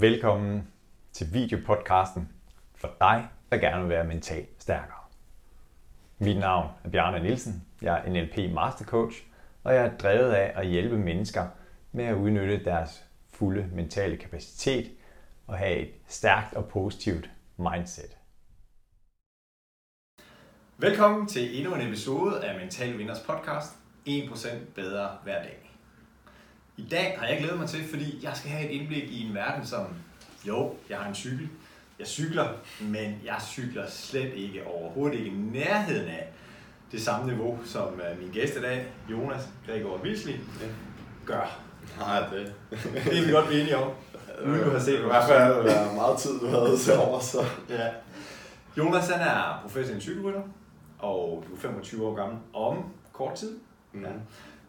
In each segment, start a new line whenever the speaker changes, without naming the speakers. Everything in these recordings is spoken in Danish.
Velkommen til videopodcasten for dig, der gerne vil være mentalt stærkere. Mit navn er Bjarne Nielsen. Jeg er NLP Mastercoach, og jeg er drevet af at hjælpe mennesker med at udnytte deres fulde mentale kapacitet og have et stærkt og positivt mindset.
Velkommen til endnu en episode af Mental Vinders podcast 1% bedre hver dag. I dag har jeg glædet mig til, fordi jeg skal have et indblik i en verden, som jo, jeg har en cykel. Jeg cykler, men jeg cykler slet ikke overhovedet ikke i nærheden af det samme niveau, som øh, min gæst i dag, Jonas Gregor Vilsli, gør.
Nej, det.
Det er vi godt blive enige om. Uden du har set
I hvert fald har det været meget tid, du havde til over, så...
Ja. Jonas han er professionel cykelrytter, og du er 25 år gammel om kort tid.
Mm.
Ja.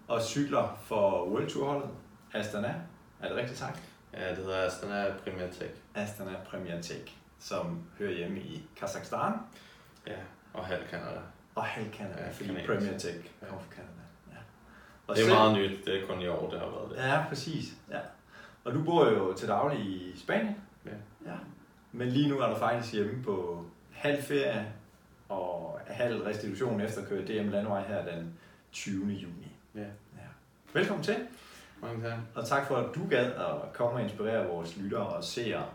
Og cykler for World Tour holdet Astana. Er det rigtigt sagt?
Ja, det hedder Astana Premier Tech.
Astana Premier Tech, som hører hjemme i Kazakhstan
Ja, og halv Canada.
og halv Canada,
Ja,
fordi
canadisk.
Premier Tech kommer fra Canada. Ja. Og
Det er
selv-
meget nyt, det er kun i år, det har været det.
Ja, præcis. Ja. Og du bor jo til daglig i Spanien.
Ja.
ja. Men lige nu er du faktisk hjemme på halv ferie og halv restitution efter at køre DM Landvej her den 20. juni.
Ja.
Ja. Velkommen til,
Mange tak.
og tak for, at du gad at komme og inspirere vores lyttere og seere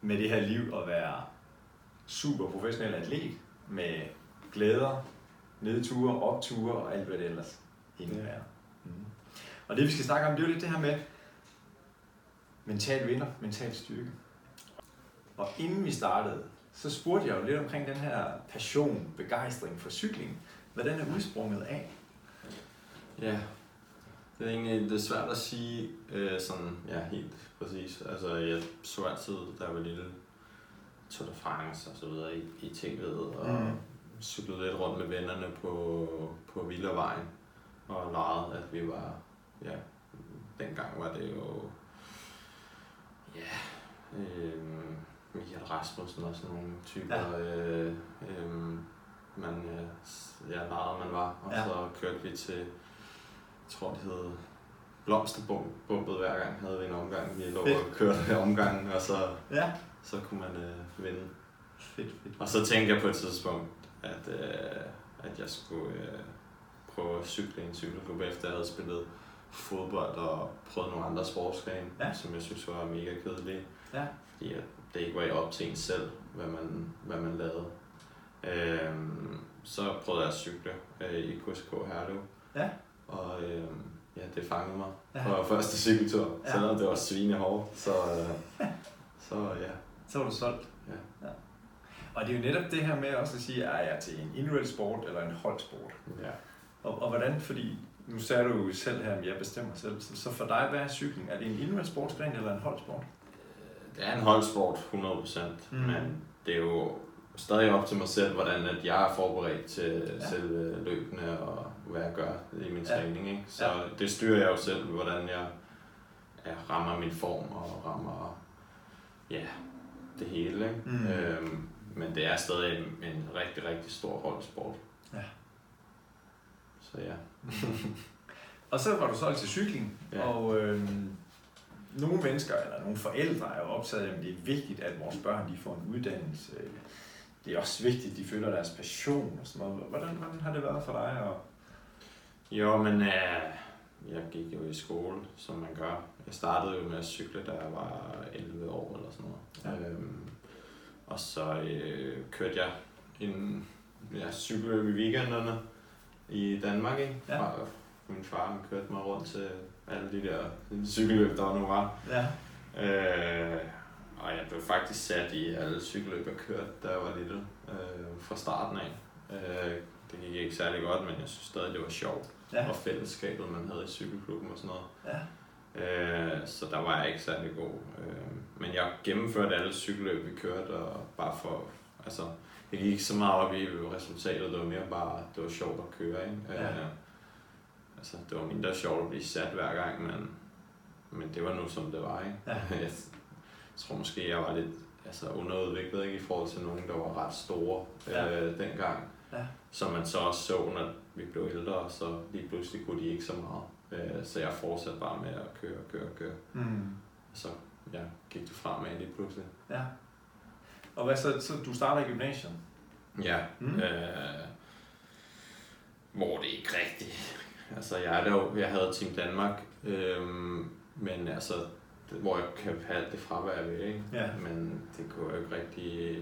med det her liv at være super professionel atlet med glæder, nedture, opture og alt hvad det ellers indebærer. Mm. Og det vi skal snakke om, det er jo lidt det her med mental vinder, mental styrke. Og inden vi startede, så spurgte jeg jo lidt omkring den her passion, begejstring for cykling. Hvad den er udsprunget af.
Ja, det er egentlig det er svært at sige øh, sådan, ja, helt præcis. Altså, jeg så altid, da jeg var lille, Tour de France og så videre i, i tv'et, og
Mm.
cyklede lidt rundt med vennerne på, på Villavejen, og legede, at vi var, ja, dengang var det jo, ja, øh, Michael Rasmussen og sådan nogle typer,
Ja.
øh, øh, man, øh, ja, legede man var, og
Ja.
så kørte vi til, tror det hed Blomsterbumpet hver gang havde vi en omgang. Vi lå og kørte omgangen, og så,
Ja.
så kunne man øh, vinde.
Fedt, fedt.
Og så tænkte jeg på et tidspunkt, at, øh, at jeg skulle øh, prøve at cykle i en cykelklub, efter jeg havde spillet fodbold og prøvet nogle andre sportsgrene,
Ja.
som jeg synes var mega kedelige.
Ja.
Fordi at det ikke var op til en selv, hvad man, hvad man lavede. Øhm, så prøvede jeg at cykle øh, i KSK Herlev.
Ja.
Og øh, ja, det fangede mig
Ja.
på første cykeltur,
Ja.
selvom det var svinehårdt. Så, øh, så ja.
Så var du solgt.
Ja.
ja. Og det er jo netop det her med også at sige, er jeg til en individuel sport eller en holdsport?
ja.
Og, og hvordan, fordi nu sagde du jo selv her, at jeg bestemmer selv. Så, så for dig, hvad er cykling? Er det en individuel sportsgren eller en holdsport?
Det er en holdsport, 100%,
Mm.
men det er jo stadig op til mig selv, hvordan at jeg er forberedt til
ja.
selve løbene og hvad jeg gør i min
Ja.
træning. Ikke? Så
Ja.
det styrer jeg jo selv, hvordan jeg, jeg rammer min form og rammer ja, det hele. Ikke?
Mm.
Øhm, men det er stadig en, en rigtig, rigtig stor holdsport.
Ja.
Så ja.
Og så var du solgt til cykling,
Ja.
og øh, nogle mennesker, eller nogle forældre er jo optaget af, at det er vigtigt, at vores børn de får en uddannelse. Det er også vigtigt, at de føler deres passion og sådan noget. Hvordan, hvordan har det været for dig? Og,
Jo, men øh, jeg gik jo i skole, som man gør. Jeg startede jo med at cykle, da jeg var 11 år eller sådan noget.
Ja.
Øhm, og så øh, kørte jeg en ja, cykelløb i weekenderne i Danmark, ikke?
Ja.
Fra, min far han kørte mig rundt til alle de der cykelløb, der nu var.
ja.
Øh, og jeg blev faktisk sat i alle cykelløb, jeg kørte, da jeg var lille, øh, fra starten af. Øh, det gik ikke særlig godt, men jeg synes stadig, det var sjovt.
Ja.
Og fællesskabet, man havde i cykelklubben og sådan noget.
Ja.
Øh, så der var jeg ikke særlig god. Øh, men jeg gennemførte alle cykelløb, vi kørte, og bare for, altså, jeg gik ikke så meget op i resultatet, det var mere bare, det var sjovt at køre, ikke?
Ja.
Øh, altså, det var mindre sjovt at blive sat hver gang, men, men det var nu som det var, ikke?
Ja.
jeg tror måske, jeg var lidt altså, underudviklet ikke, i forhold til nogen, der var ret store
Ja.
øh, dengang.
Ja.
Som man så også så, når vi blev ældre, så lige pludselig kunne de ikke så meget. Øh, så jeg fortsatte bare med at køre, køre, køre.
Mm.
Så ja, gik det fremad lige pludselig.
Ja. Og hvad så, så du starter i gymnasiet?
Ja,
Mm.
øh, hvor det ikke rigtigt. Altså, jeg, er der jeg havde Team Danmark, øh, men altså, det, hvor jeg kan have det fravær ved, ikke?
Ja.
Men det kunne jeg jo ikke rigtig...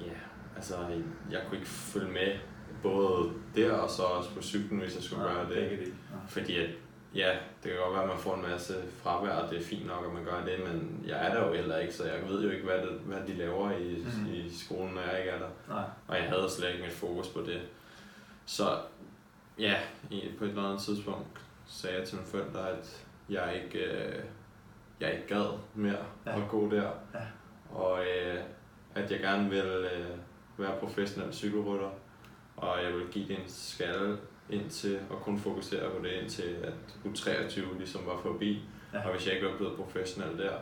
Ja, altså, jeg kunne ikke følge med både der og så også på cyklen, hvis jeg skulle gøre det.
Ja.
Fordi at, ja, det kan godt være, at man får en masse fravær, og det er fint nok, at man gør det, men jeg er der jo heller ikke, så jeg ved jo ikke, hvad, det, hvad de laver i, mm. i skolen, når jeg ikke er der.
Nej.
Og jeg havde slet ikke mit fokus på det. Så ja, på et eller andet tidspunkt sagde jeg til mine forældre, at jeg ikke, øh, jeg ikke gad mere
Ja.
ja. at gå der.
Ja.
Og øh, at jeg gerne ville øh, være professionel cykelrytter. Og jeg ville give det en skalle indtil, og kun fokusere på det indtil, at U23 ligesom var forbi.
Ja.
Og hvis jeg ikke var blevet professionel der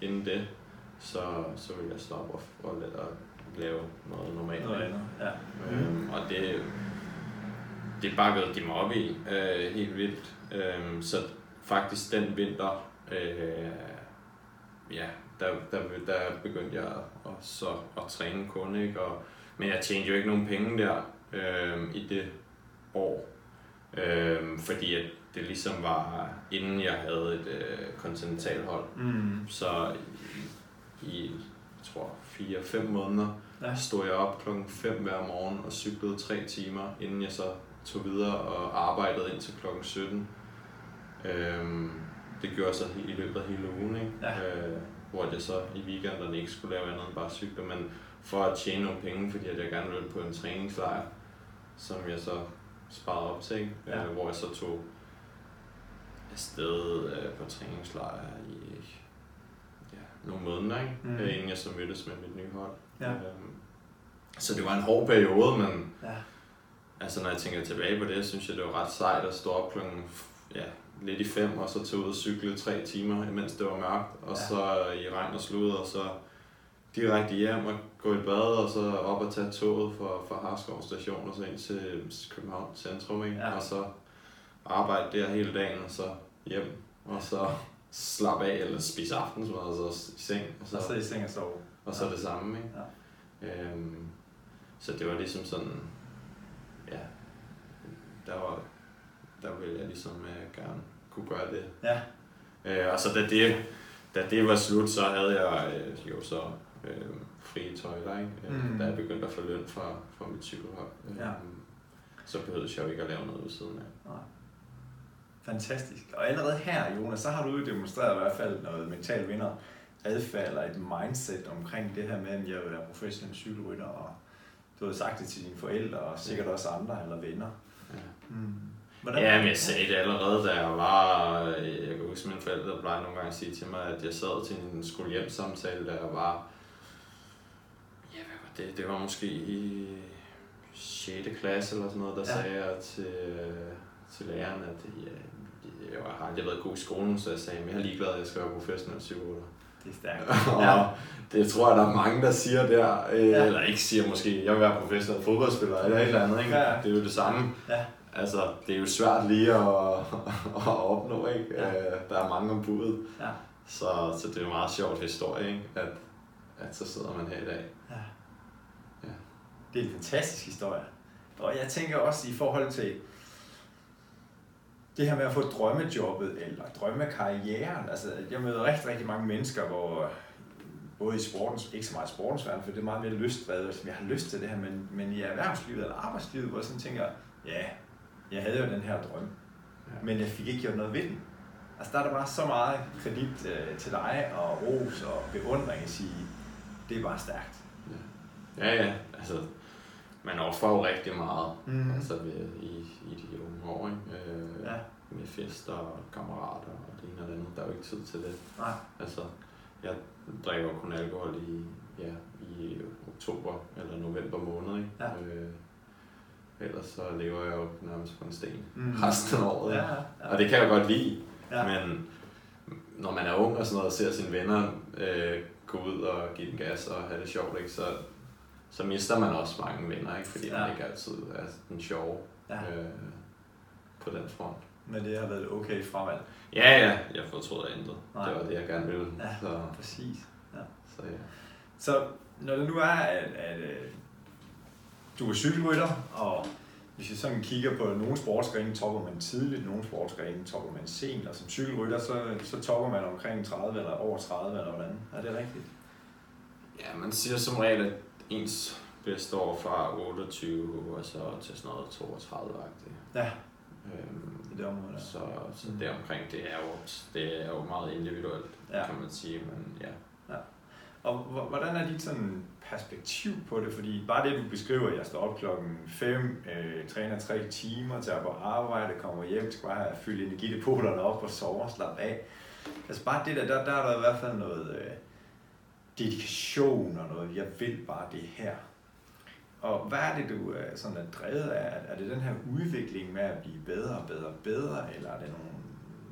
inden det, så, så ville jeg stoppe og, og, og lave noget normalt.
Noget andet. Ja.
Øhm, og det, det bakkede de mig op i øh, helt vildt. Øhm, så faktisk den vinter, øh, ja, der, der, der begyndte jeg at, så at træne kun, ikke? Og, men jeg tjente jo ikke nogen penge der øh, i det år. Øh, fordi at det ligesom var, inden jeg havde et øh, kontinentalhold.
Mm.
Så i, i jeg tror, 4-5 måneder,
Ja.
stod jeg op klokken 5 hver morgen og cyklede 3 timer, inden jeg så tog videre og arbejdede indtil klokken 17. Øhm, det gjorde jeg så i løbet af hele ugen, ikke?
Ja.
Øh, hvor jeg så i weekenderne ikke skulle lave andet end bare cykle, men for at tjene nogle penge, fordi jeg gerne ville på en træningslejr, som jeg så sparede op til?
Ja.
Øh, hvor jeg så tog afsted øh, på træningslejr i ja, nogle måneder, ikke?
Mm.
Mm. inden jeg så mødtes med mit nye hold.
Ja.
Øhm, så det var en hård periode, men
Ja.
altså, når jeg tænker tilbage på det, synes jeg, det var ret sejt at stå op klokken ja, lidt i fem, og så tage ud og cykle tre timer, imens det var mørkt, og
Ja.
så i regn og slud, og så direkte hjem og gå i bad, og så op og tage toget fra, fra Harskov station, og så ind til København centrum, ikke?
Ja.
og så arbejde der hele dagen, og så hjem, og så slappe af, eller spise aftensmad, og så i seng, og så,
Og så i seng og sove.
og så det samme, ikke?
Ja.
Øhm, så det var ligesom sådan, ja, der var, der ville jeg ligesom øh, gerne kunne gøre det.
Ja.
Øh, og så da det, da det var slut, så havde jeg øh, jo så øh, frie tøjler, ikke? Øh,
Mm.
Da jeg begyndte at få løn fra, fra mit cykelhold. Øh,
Ja.
Så behøvede jeg jo ikke at lave noget ved siden af.
Nej. Fantastisk. Og allerede her, Jonas, så har du jo demonstreret i hvert fald noget mental vinder adfærd eller et mindset omkring det her med, at jeg vil være professionel cykelrytter, og du har sagt det til dine forældre, og sikkert også andre eller venner.
Ja.
Mm.
Ja, men jeg sagde det allerede, da jeg var... øh, Jeg kan huske, mine forældre plejer nogle gange at sige til mig, at jeg sad til en skole hjem samtale, da jeg var... Det? Det var måske i 6. klasse eller sådan noget, der
Ja.
sagde jeg til, til læreren, at ja, jeg har aldrig været god i skolen, så jeg sagde, at jeg er ligeglad, at jeg skal være professionel psykolog.
Det er stærkt.
og
Ja.
det tror jeg, der er mange, der siger der, øh,
Ja.
eller ikke siger måske, jeg vil være professionel fodboldspiller, eller et eller andet, ikke?
Ja.
Det er jo det samme.
Ja.
Altså, det er jo svært lige at, at opnå, ikke?
Ja.
Ja. Der er mange om budet.
Ja.
Så, så det er en meget sjovt historie, ikke? At, at så sidder man her i dag.
Ja.
Ja.
Det er en fantastisk historie. Og jeg tænker også i forhold til det her med at få drømmejobbet eller drømmekarrieren. Altså, jeg møder rigtig, rigtig mange mennesker, hvor både i sportens, ikke så meget i sportens verden, for det er meget mere lystdrevet, jeg har lyst til det her, men, men i erhvervslivet eller arbejdslivet, hvor jeg sådan tænker, ja, jeg havde jo den her drøm,
Ja.
men jeg fik ikke gjort noget ved den. Altså, der er der bare så meget kredit øh, til dig, og ros og beundring at sige, det er bare stærkt.
Ja, ja. Altså, man offrer jo rigtig meget
Mhm.
altså ved, i, i de unge år, ikke? Øh,
Ja.
Med fester og kammerater og det ene og det andet. Der er jo ikke tid til det.
Nej.
Altså, jeg drikker kun alkohol i, ja, i oktober eller november måned, ikke?
Ja.
Øh, ellers så lever jeg jo nærmest på en sten
Mm.
resten af året.
Ja, ja.
Og det kan jeg godt lide,
Ja.
men når man er ung og sådan noget, og ser sine venner øh, gå ud og give den gas og have det sjovt, ikke, så, så mister man også mange venner, ikke? fordi
Ja.
man ikke altid er den sjove
Ja.
øh, på den front.
Men det har været et okay fravalg.
Ja, ja, jeg fortrød ændret.
Nej.
Det var det, jeg gerne ville.
Ja.
Så,
Præcis. Ja.
så ja.
Så når det nu er, at, at øh, du er cykelrytter, og hvis jeg sådan kigger på nogle sportsgrene, topper man tidligt, nogle sportsgrene topper man sent, og som cykelrytter, så, så topper man omkring 30 eller over 30, eller hvordan? Er det rigtigt?
ja, man siger som regel, at ens bedste år fra 28 og så til sådan noget 32-agtigt.
Ja,
Øhm,
i det område der.
så, så det omkring, det er jo, det er jo meget individuelt,
Ja.
ja. kan man sige, men ja.
Og h- hvordan er dit sådan perspektiv på det? Fordi bare det, du beskriver, jeg står op klokken 5, øh, træner 3 timer, tager på arbejde, kommer hjem, skal bare fyldt energidepoterne op og sove og slappe af. Altså bare det der, der, der er der i hvert fald noget øh, dedikation og noget, jeg vil bare det her. Og hvad er det, du øh, sådan er drevet af? Er det den her udvikling med at blive bedre og bedre og bedre, eller er det nogle,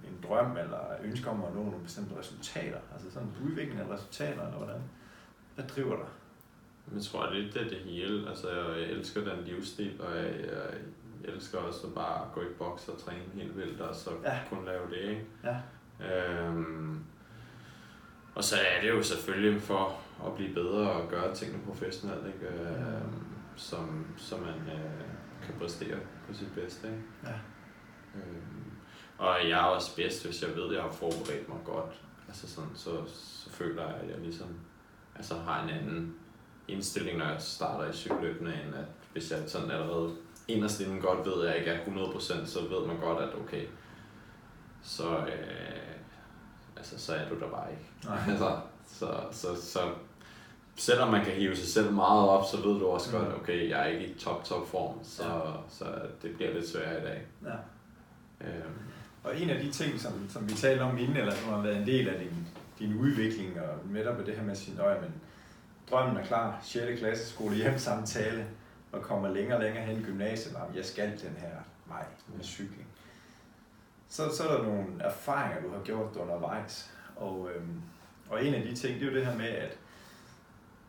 en drøm eller ønske om at nå nogle bestemte resultater? Altså sådan en udvikling af resultater, eller hvordan? Hvad driver dig?
Jeg tror lidt, det er det hele. Altså, jeg elsker den livsstil, og jeg, jeg elsker også at bare gå i boks og træne helt vildt, og så
ja.
kun lave det, ikke?
Ja.
Øhm, og så er det jo selvfølgelig for at blive bedre og gøre tingene professionelt, ikke? Øhm, som, som man øh, kan præstere på sit bedste, ikke?
Ja.
Øhm, og jeg er også bedst, hvis jeg ved, at jeg har forberedt mig godt. Altså sådan, så, så føler jeg, at jeg ligesom altså har en anden indstilling, når jeg starter i cykelløbene, end at hvis jeg sådan allerede inderst inden godt ved, at jeg ikke er 100%, så ved man godt, at okay, så, øh, altså, så er du der bare ikke.
Nej.
Altså, så, så, så selvom man kan hive sig selv meget op, så ved du også
Mm.
godt, okay, jeg er ikke i top, top form, så,
Ja.
så det bliver lidt sværere i dag.
Ja.
Øhm,
Og en af de ting, som, som vi talte om inden, eller som har været en del af din, din udvikling, og netop det her med at sige, men drømmen er klar, 6. klasse, skole hjem samtale, og kommer længere og længere hen i gymnasiet, og jeg skal den her vej med cykling. Så, så er der nogle erfaringer, du har gjort undervejs. Og, øhm, og en af de ting, det er jo det her med, at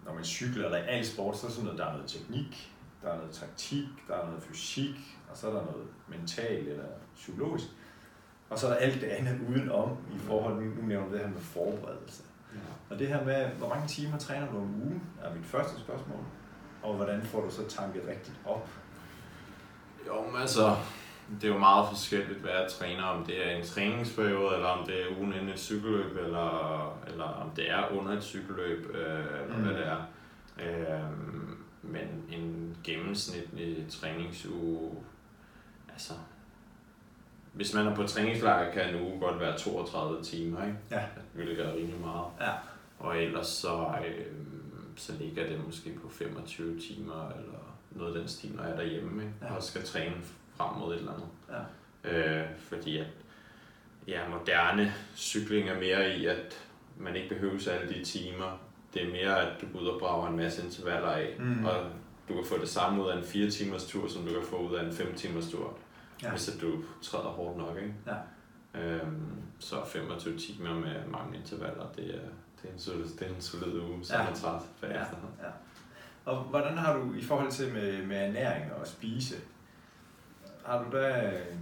når man cykler, eller i al sport, så er sådan noget, der er noget teknik, der er noget taktik, der er noget fysik, og så er der noget mentalt eller psykologisk. Og så er der alt det andet udenom i forhold, nu nu nævner det her med forberedelse. Og det her med, hvor mange timer træner du om ugen, er mit første spørgsmål. Og hvordan får du så tanket rigtigt op?
Jo, men altså, det er jo meget forskelligt, hvad jeg træner, om det er en træningsperiode, eller om det er ugen inden et cykelløb, eller, eller om det er under et cykelløb, øh, eller
Mm.
hvad det er. Øh, men en gennemsnitlig træningsuge, altså, hvis man er på træningslejr, kan en uge godt være 32 timer, ikke?
Ja.
Hvilket er rimelig meget.
Ja.
Og ellers så, øh, så ligger det måske på 25 timer, eller noget af den stil, når jeg er derhjemme, ikke?
Ja.
og skal træne frem mod et eller andet.
Ja.
Øh, fordi at ja, moderne cykling er mere i, at man ikke behøver alle de timer. Det er mere, at du går ud og brager en masse intervaller af,
Mm.
og du kan få det samme ud af en 4 timers tur, som du kan få ud af en 5 timers tur,
Ja.
ja. hvis at du træder hårdt nok. Ikke?
Ja.
Øhm, så 25 timer med mange intervaller, det er, det er en solid, det er en solid uge, så
Ja.
ja. man træt bagefter.
ja. Og hvordan har du i forhold til med, med ernæring og spise, har du da øh,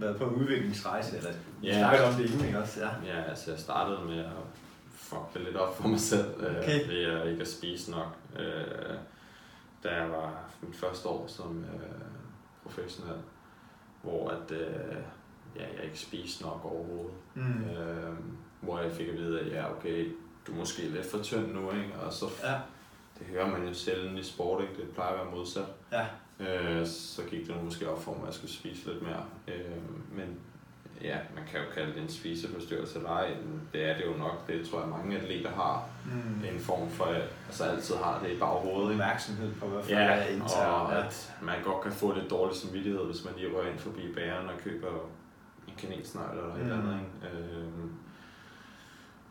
været på en udviklingsrejse, eller
Ja.
snakkede om det inden, ikke også? Ja.
Ja, altså jeg startede med at fuck det lidt op for mig selv, øh,
Okay.
ved at ikke at spise nok. Øh, da jeg var mit første år som øh, professionel, hvor at, øh, ja, jeg ikke spiste nok overhovedet.
Mm.
Øh, hvor jeg fik at vide, at ja, okay, du er måske lidt for tynd nu, ikke? Og så,
Ja.
det hører man jo sjældent i sport, ikke? Det plejer at være modsat.
Ja.
Øh, så gik det måske op for mig, at jeg skulle spise lidt mere. Øh, men ja, man kan jo kalde det en spiseforstyrrelse eller ej. Det er det jo nok. Det tror jeg, mange atleter har
Mm.
en form for, altså altid har det i baghovedet.
Opmærksomhed på, hvad er
Ja,
indtager.
og at man godt kan få lidt dårlig samvittighed, hvis man lige rører ind forbi bageren og køber en kanelsnegl eller et
Mm.
eller andet. Ikke? Øhm,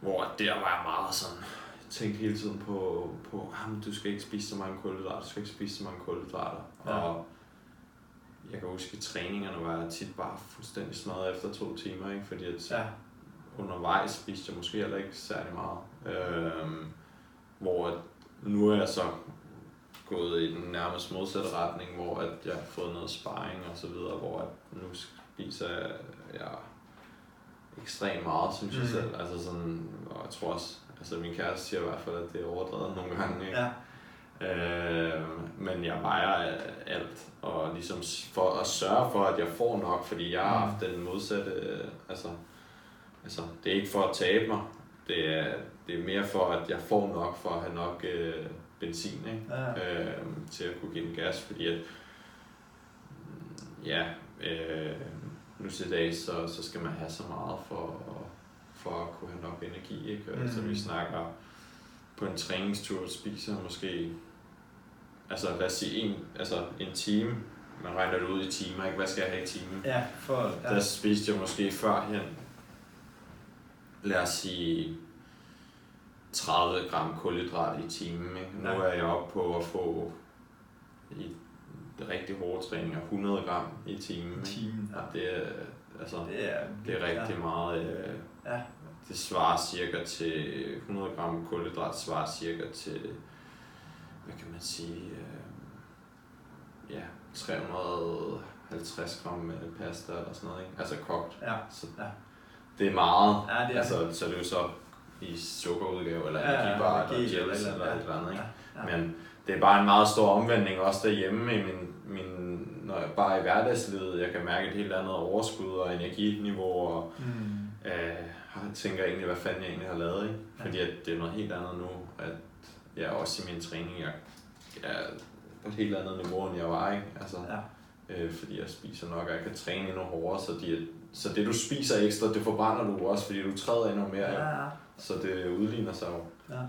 hvor der var jeg meget sådan, tænkte hele tiden på, på jamen, du skal ikke spise så mange kulhydrater, du skal ikke spise så mange kulhydrater.
Ja.
Og jeg kan huske, at træningerne var jeg tit bare fuldstændig smadret efter to timer, ikke? fordi at
Ja.
undervejs spiste jeg måske heller ikke særlig meget. Øhm, hvor at nu er jeg så gået i den nærmest modsatte retning, hvor at jeg har fået noget sparring og så videre, hvor at nu spiser jeg ekstremt meget, synes jeg
Mm.
selv. Altså sådan, og jeg tror også, altså min kæreste siger i hvert fald, at det er overdrevet nogle gange. Ikke?
Ja.
Øh, men jeg vejer alt, og ligesom for at sørge for, at jeg får nok, fordi jeg har haft den modsatte, øh, altså, altså det er ikke for at tabe mig, det er, det er mere for, at jeg får nok for at have nok øh, benzin, ikke?
Ja.
øh, til at kunne give den gas, fordi at, mm, ja, øh, nu til dag, så, så skal man have så meget for, for at kunne have nok energi, ikke? Mm. Så
Mm.
vi snakker, på en træningstur spiser måske, altså lad os sige en, altså en time, man regner det ud i timer, ikke? Hvad skal jeg have i timen?
Ja, for... Ja.
Der spiste jeg måske førhen, lad os sige, 30 gram kulhydrat i timen. Ikke? Nu
Ja.
er jeg oppe på at få i rigtig hårde træning 100 gram i timen.
I timen, ja.
Og det er, altså,
Det er,
det er rigtig meget. Øh,
Ja.
det svarer cirka til 100 gram kulhydrat svarer cirka til, hvad kan man sige, øh, ja, 350 gram øh, pasta eller sådan noget, ikke? altså kogt.
Ja.
Så
Ja.
det er meget,
Ja, det er
altså, så det er jo så i sukkerudgave, eller
Ja, ja,
energibar, eller
energi
gels,
eller-
eller
ja.
et eller andet. Ikke?
Ja.
Men det er bare en meget stor omvending også derhjemme i min, min når jeg bare i hverdagslivet. Jeg kan mærke et helt andet overskud og energiniveau, og
Mm.
øh, tænker egentlig, hvad fanden jeg egentlig har lavet. Ikke?
Ja.
Fordi at det er noget helt andet nu, at jeg også i min træning, jeg, er på et helt andet niveau, end jeg var. Ikke? Altså,
Ja.
øh, fordi jeg spiser nok, og jeg kan træne endnu hårdere, så, de, så det du spiser ekstra, det forbrænder du også, fordi du træder endnu mere. Ja.
Ja, ja.
Så det udligner sig jo.
ja.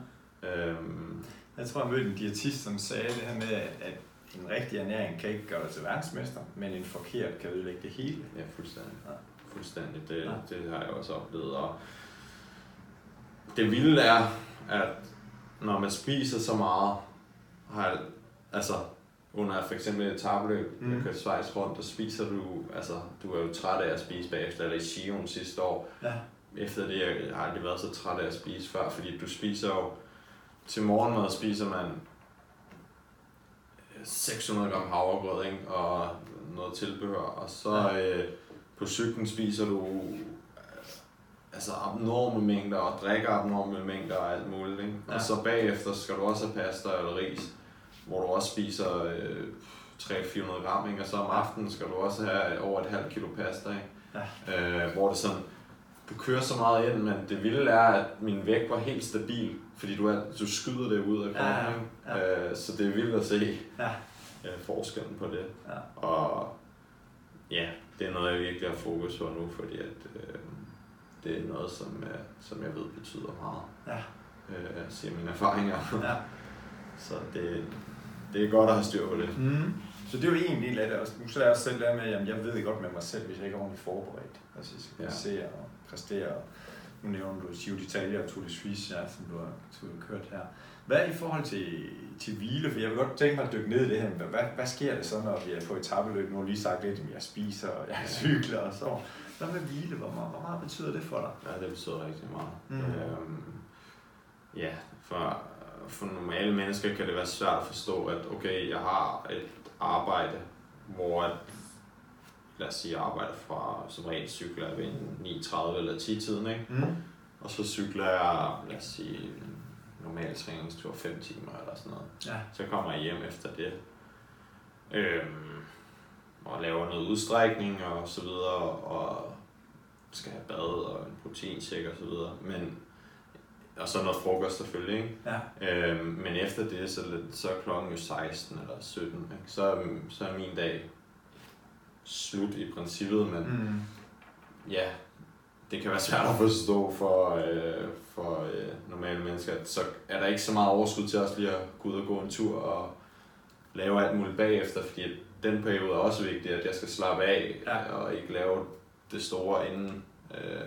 Øhm,
Jeg tror, jeg mødte en diætist, som sagde det her med, at at en rigtig ernæring kan ikke gøre dig til verdensmester, men en forkert kan ødelægge det hele.
Ja, fuldstændig.
Ja.
Fuldstændig. Det,
Ja.
det har jeg også oplevet. Og det vilde er, at når man spiser så meget, har jeg, altså under for eksempel et tabløb,
Mm.
jeg kører Schweiz rundt, og spiser du, altså du er jo træt af at spise bagefter, eller i Sion sidste år,
Ja.
efter det, jeg har aldrig været så træt af at spise før, fordi du spiser jo, til morgenmad spiser man 600 gram havregrød, ikke? og noget tilbehør, og så
Ja.
øh, på cyklen spiser du øh, altså abnorme mængder, og drikker abnorme mængder og alt muligt, ikke?
Ja.
og så bagefter skal du også have pasta eller ris, hvor du også spiser øh, 300-400 gram, ikke? og så om aftenen skal du også have over et halvt kilo pasta, ikke?
Ja.
Øh, hvor det sådan, du kører så meget ind, men det vilde er, at min vægt var helt stabil, fordi du, er, du skyder det ud af kroppen,
Ja, ja.
Øh, så det er vildt at se
Ja.
øh, forskellen på det.
Ja.
Og ja, det er noget, jeg virkelig har fokus på nu, fordi at, øh, det er noget, som, øh, som jeg ved betyder meget,
Ja.
øh, siger mine erfaringer.
Ja.
så det, det er godt at have styr på det.
Mm. Så det er jo en del af det også. Nu så er jeg også selv der med, at jeg ved godt med mig selv, hvis jeg ikke er ordentligt forberedt. Altså jeg skal
Ja.
præstere og præstere. Og nu nævner du Giro d'Italia og Tour de Suisse, ja, som du har, du har kørt her. Hvad i forhold til, til hvile? For jeg vil godt tænke mig at dykke ned i det her. Hvad, hvad, sker det så, når vi er på etabeløb? Nu har lige sagt lidt, at jeg spiser, og jeg cykler og så. Hvad med hvile? Hvor meget, hvor meget betyder det for dig?
Ja, det betyder rigtig meget.
Mm.
Øhm, ja, for, for normale mennesker kan det være svært at forstå, at okay, jeg har et arbejde, hvor at, lad os sige, jeg arbejder fra, som regel cykler jeg ved en 9.30 eller 10 tiden, ikke?
Mm.
Og så cykler jeg, lad os sige, normal træningstur 5 timer eller sådan noget.
Ja.
Så kommer jeg hjem efter det. Øhm, og laver noget udstrækning og så videre, og skal have bad og en proteinshake og så videre. Men, og så noget frokost selvfølgelig, ikke?
Ja.
Øhm, men efter det, så, så er klokken jo 16 eller 17, ikke? Så, så er min dag slut i princippet, men
Mm.
ja, det kan være svært at forstå for, øh, for øh, normale mennesker. Så er der ikke så meget overskud til også lige at gå ud og gå en tur og lave alt muligt bagefter, fordi den periode er også vigtig, at jeg skal slappe af
Ja.
og ikke lave det store inden øh,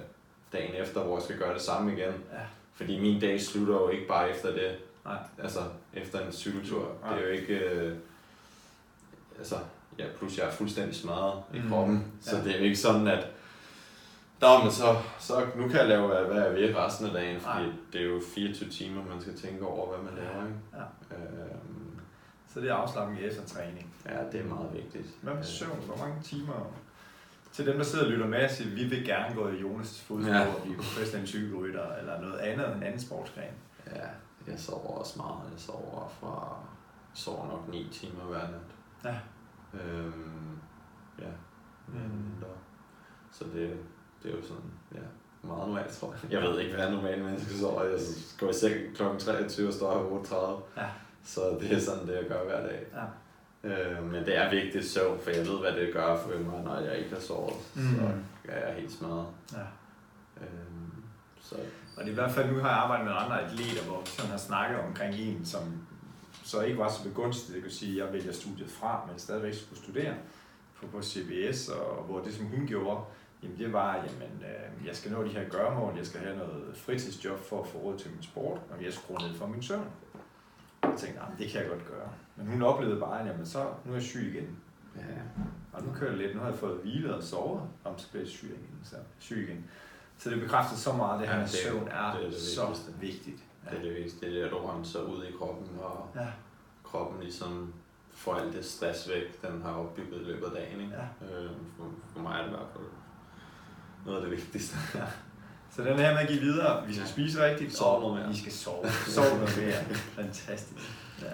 dagen efter, hvor jeg skal gøre det samme igen.
Ja.
Fordi min dag slutter jo ikke bare efter det.
Nej.
Altså efter en cykeltur.
Nej.
Det er jo ikke... Øh, altså, ja, plus jeg er fuldstændig smadret i
Mm.
kroppen. Så
Ja.
det er jo ikke sådan, at Nå, men så, så nu kan jeg lave, hvad jeg vil resten af dagen, fordi
Nej.
det er jo 24 timer, man skal tænke over, hvad man laver. Ikke?
Ja.
Øhm,
Så det er afslappning efter træning.
ja, det er meget vigtigt.
Hvad med søvn? Hvor mange timer til dem, der sidder og lytter med og siger, vi vil gerne gå i Jonas' fodspor,
Ja.
og blive professionel cykelrytter, eller noget andet end en anden sportsgren.
Ja, jeg sover også meget. Jeg sover fra sover nok 9 timer hver nat.
Ja.
Øhm, ja.
Mm.
Mm. Så det, det er jo sådan, ja, meget normalt, tror jeg. Jeg ved ikke, hvad normale mennesker sover. Jeg går i seng kl. 23 og står op 38.
Ja.
Så det er sådan, det jeg gør hver dag.
Ja.
Øh, men det er vigtigt søvn, for jeg ved, hvad det gør for mig, når jeg ikke har sovet.
Mm.
Så er jeg helt smadret.
Ja.
Øhm, så
Og det er i hvert fald, nu har jeg arbejdet med andre atleter, hvor vi sådan har snakket omkring en, som så ikke var så begunstiget. Det kan sige, at jeg vælger studiet fra, men stadigvæk skulle studere på, på CBS, og hvor det, som hun gjorde, jamen det var, jamen, øh, jeg skal nå de her gørmål, jeg skal have noget fritidsjob for at få råd til min sport, og jeg skruer ned for min søvn. Og jeg tænkte, jamen, det kan jeg godt gøre. Men hun oplevede bare, jamen så, nu er jeg syg igen.
ja,
Og nu kører jeg lidt, nu har jeg fået hvilet og sovet, om så bliver jeg syg igen. Så, syg igen. så det bekræfter så meget, at det her
Ja, det er-
søvn er,
det er det
så
vigtigste.
vigtigt.
det er det vigtigste. Det er det, at du renser ud i kroppen, og
Ja.
kroppen ligesom får alt det stress væk, den har opbygget i løbet af dagen. Ikke?
Ja.
Øh, for, for mig er det i hvert fald noget af det vigtigste.
Så den her med at give videre, vi skal
Ja.
spise rigtigt,
Sove
og
noget mere.
vi skal sove. Sove noget mere. Fantastisk. Ja.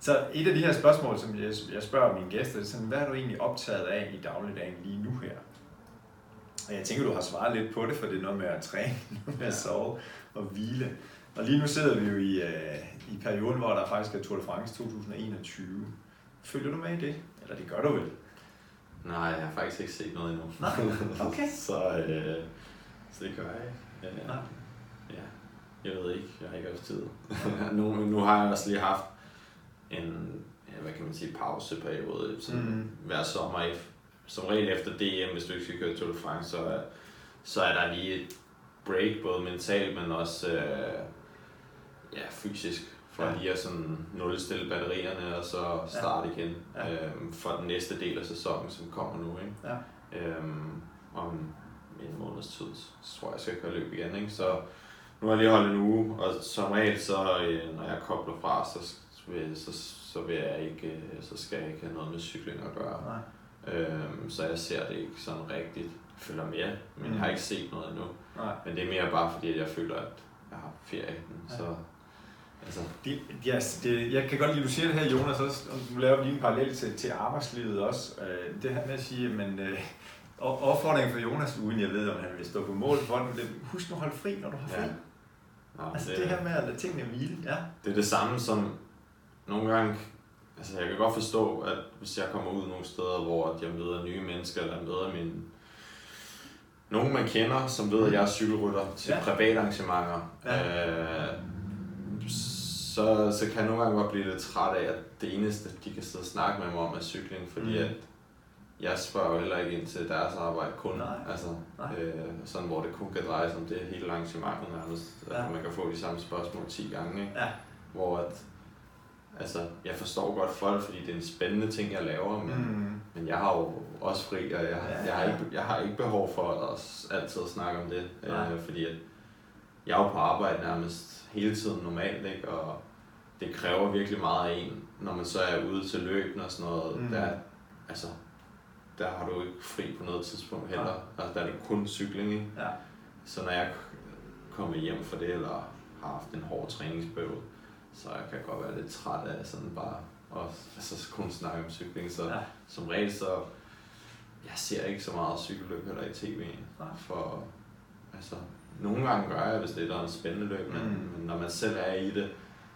Så et af de her spørgsmål, som jeg, jeg spørger mine gæster, det er sådan, hvad er du egentlig optaget af i dagligdagen lige nu her? Og jeg tænker, du har svaret lidt på det, for det er noget med at træne, noget med at sove og hvile. Og lige nu sidder vi jo i, øh, i perioden, hvor der faktisk er Tour de France 2021. Følger du med i det? Eller det gør du vel?
Nej, jeg har faktisk ikke set noget endnu.
Nej, okay.
så, øh, så det gør jeg ikke. Øh,
Nej.
ja, jeg ved ikke. Jeg har ikke haft tid. nu, nu har jeg også lige haft en, ja, hvad kan man sige, pauseperiode sådan mm. hver sommer. Som regel efter DM, hvis du ikke skal køre Tour de France, så, så er der lige et break, både mentalt, men også øh, ja, fysisk, for
Ja.
ja. lige at sådan nulstille batterierne og så starte igen
Ja.
øhm, for den næste del af sæsonen, som kommer nu. Ikke?
Ja.
Øhm, om en måneds tid, så tror jeg, jeg skal køre løb igen. Ikke? Så nu har jeg lige holdt en uge, og som regel, så, øh, når jeg kobler fra, så, vil, så, så, vil jeg ikke, øh, så skal jeg ikke have noget med cykling at gøre.
Nej.
Øhm, så jeg ser det ikke sådan rigtigt. Jeg følger med, men
Mm.
jeg har ikke set noget endnu.
Nej.
Men det er mere bare fordi, at jeg føler, at jeg har ferie.
Ja.
Så, altså,
Det, yes, det, jeg kan godt lide, at du siger det her, Jonas, også, og du laver lige en parallel til, til arbejdslivet også. Øh, det her med at sige, men øh, opfordringen for Jonas, uden jeg ved, om han vil stå på mål for den, det, husk nu at holde fri, når du har fri.
Ja. Nå,
Altså det, det her med at lade tingene hvile, ja.
det er det samme som nogle gange, altså jeg kan godt forstå, at hvis jeg kommer ud nogle steder, hvor jeg møder nye mennesker, eller møder min nogen man kender, som ved, at jeg er cykelrytter til
ja.
private arrangementer,
Ja.
øh, så, så kan jeg nogle gange godt blive lidt træt af, at det eneste, de kan sidde og snakke med mig om, er cykling, fordi
Mm.
at jeg spørger jo heller ikke ind til deres arbejde kun,
Nej.
altså,
Nej.
øh, sådan hvor det kun kan dreje sig om det hele arrangementet nærmest,
Ja.
at man kan få de samme spørgsmål 10 gange, ikke?
Ja.
hvor at, altså, jeg forstår godt folk, fordi det er en spændende ting, jeg laver, men, mm. Men jeg har jo også fri, og jeg,
Ja,
jeg, har ikke, jeg har ikke behov for at altid at snakke om det,
Nej.
øh, fordi at jeg er jo på arbejde nærmest hele tiden normalt, ikke? og det kræver virkelig meget af en, når man så er ude til løbene og sådan noget,
Mm.
der, altså, der har du ikke fri på noget tidspunkt heller, altså, der er det kun cykling, ikke?
Ja.
Så når jeg kommer hjem fra det, eller har haft en hård træningsperiode, så jeg kan godt være lidt træt af sådan bare at altså, kun snakke om cykling. Så
Ja.
ja. som regel så, jeg ser ikke så meget cykelløb heller i tv.
Nej.
For, altså, nogle gange gør jeg, hvis det er der er en spændende løb, men,
mm.
men når man selv er i det,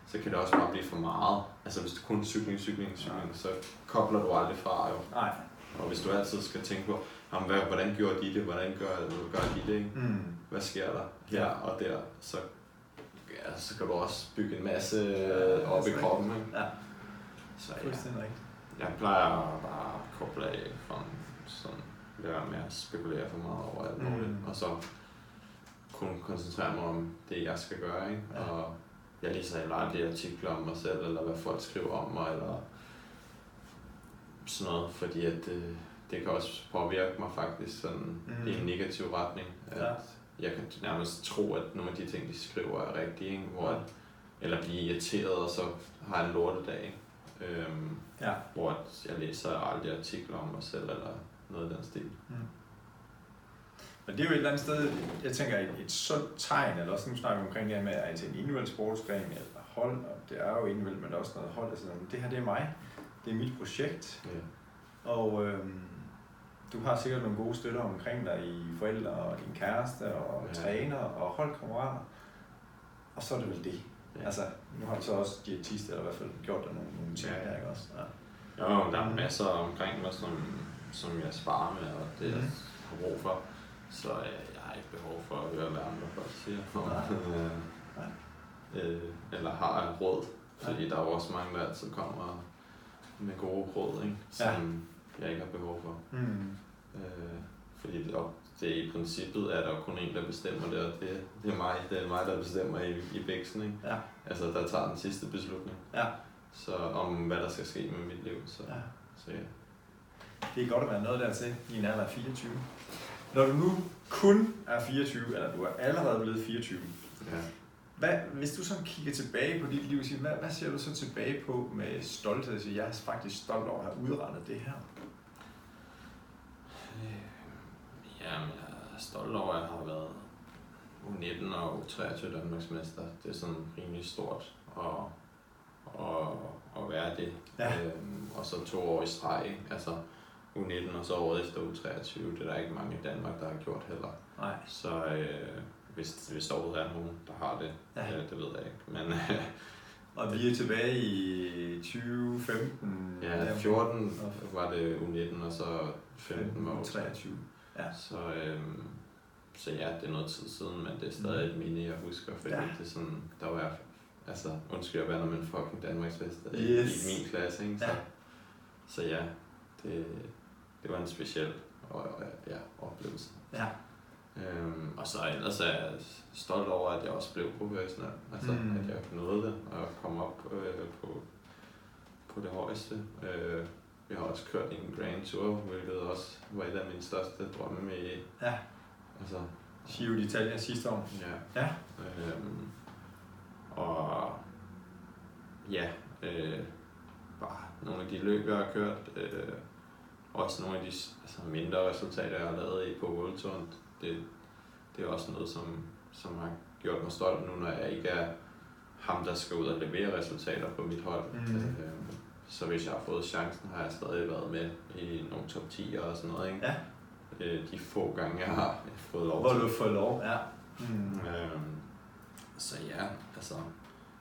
så kan det også bare blive for meget. Altså hvis det kun cykling, cykling, cykling,
Ja.
så kobler du aldrig fra jo.
Nej.
Og hvis du altid skal tænke på, jamen, hvad, hvordan gjorde de det, hvordan gør, gør de det, ikke?
Mm.
hvad sker der her
Ja.
og der, så, ja, så kan du også bygge en masse
Ja,
op i kroppen. Ikke?
Ja,
Så ja,
fuldstændig rigtigt.
jeg plejer bare at koble af fra sådan, lade være med at spekulere for meget over alt muligt,
mm.
og så kun koncentrere mig om det, jeg skal gøre. Ikke?
Ja.
Og jeg læser heller aldrig artikler om mig selv, eller hvad folk skriver om mig, eller sådan noget, fordi at det, det kan også påvirke mig faktisk sådan
Mm.
mm. i en negativ retning. At
Ja.
Jeg kan nærmest tro, at nogle af de ting, de skriver, er rigtige, ikke? Hvor,
Ja.
eller blive irriteret, og så har jeg en lortedag. Ikke? Øhm,
Ja.
hvor jeg læser aldrig artikler om mig selv, eller noget af den stil.
Mm. Men det er jo et eller andet sted, jeg tænker, et, et sundt tegn, eller også nu snakker vi omkring det her med, at til en individuel sportsgren, eller hold, og det er jo individuelt, men det er også noget hold, altså, det her det er mig, det er mit projekt,
Ja.
og øhm, du har sikkert nogle gode støtter omkring dig i forældre og din kæreste og
Ja.
træner og holdkammerater. Og så er det vel det.
Ja.
Altså, nu har du så også diætist, eller i hvert fald gjort dig nogle, nogle ting
Ja.
der, ikke også? Ja.
Jo, der er masser omkring mig, som, som jeg sparer med, og det jeg
Mhm.
har brug for. Så øh, jeg har ikke behov for at høre, hvad andre folk siger.
Nej.
Øh, øh, eller har råd. Fordi der er jo også mange, der altid kommer med gode råd, ikke? som jeg ikke har behov for.
Mm.
Øh, fordi det, det i princippet er der kun en, der bestemmer det, og det, det er mig, det er mig, der bestemmer i, i bæksen, ikke?
Ja.
Altså, der tager den sidste beslutning.
ja.
Så om hvad der skal ske med mit liv, så,
ja.
så ja.
Det er godt at være noget dertil i en alder af 24. Når du nu kun er 24, eller du er allerede blevet 24,
ja.
hvad, hvis du så kigger tilbage på dit liv og siger, hvad, hvad ser du så tilbage på med stolthed? Så jeg er faktisk stolt over at have udrettet det her.
Øh, Jamen, jeg er stolt over, at jeg har været U19 og U23 Danmarksmester. Det er sådan rimelig stort at, at, at være det.
Ja.
Øhm, og så to år i streg, ikke? altså U19 og så året efter U23. Det er der ikke mange i Danmark, der har gjort heller.
Nej.
Så øh, hvis, hvis der overhovedet er nogen, der har det,
Ja.
øh, det ved jeg ikke. Men øh,
Og vi er tilbage i 2015.
ja, 14 var det U19, og så 15 var U23.
23. Ja.
Så, øhm, så ja, det er noget tid siden, men det er stadig et minde, jeg husker, fordi
Ja.
det er sådan, der var jeg, altså, undskyld at være når man fucking Danmarksmester
Yes.
yes. i min klasse, ikke? Så,
Ja.
så ja, det, det var en speciel og, ja, oplevelse.
Ja.
Øhm, og så ellers er jeg stolt over, at jeg også blev professionel. Altså,
Mm.
at jeg nåede det og kom op øh, på, på det højeste. Øh, jeg har også kørt en Grand Tour, hvilket også var et af mine største drømme i,
Ja.
altså,
Giro d'Italia sidste år.
ja.
Ja.
Øhm, og ja, øh, bare nogle af de løb, jeg har kørt, øh, også nogle af de altså, mindre resultater, jeg har lavet i på World Touren, det, det er også noget, som, som har gjort mig stolt nu, når jeg ikke er ham, der skal ud og levere resultater på mit hold.
Mhm.
Øh, så hvis jeg har fået chancen, har jeg stadig været med i nogle top 10 og sådan noget. Ikke?
Ja.
Øh, de få gange, jeg har fået lov
Hvor du får lov. Ja. Mm.
Øhm, så ja, altså,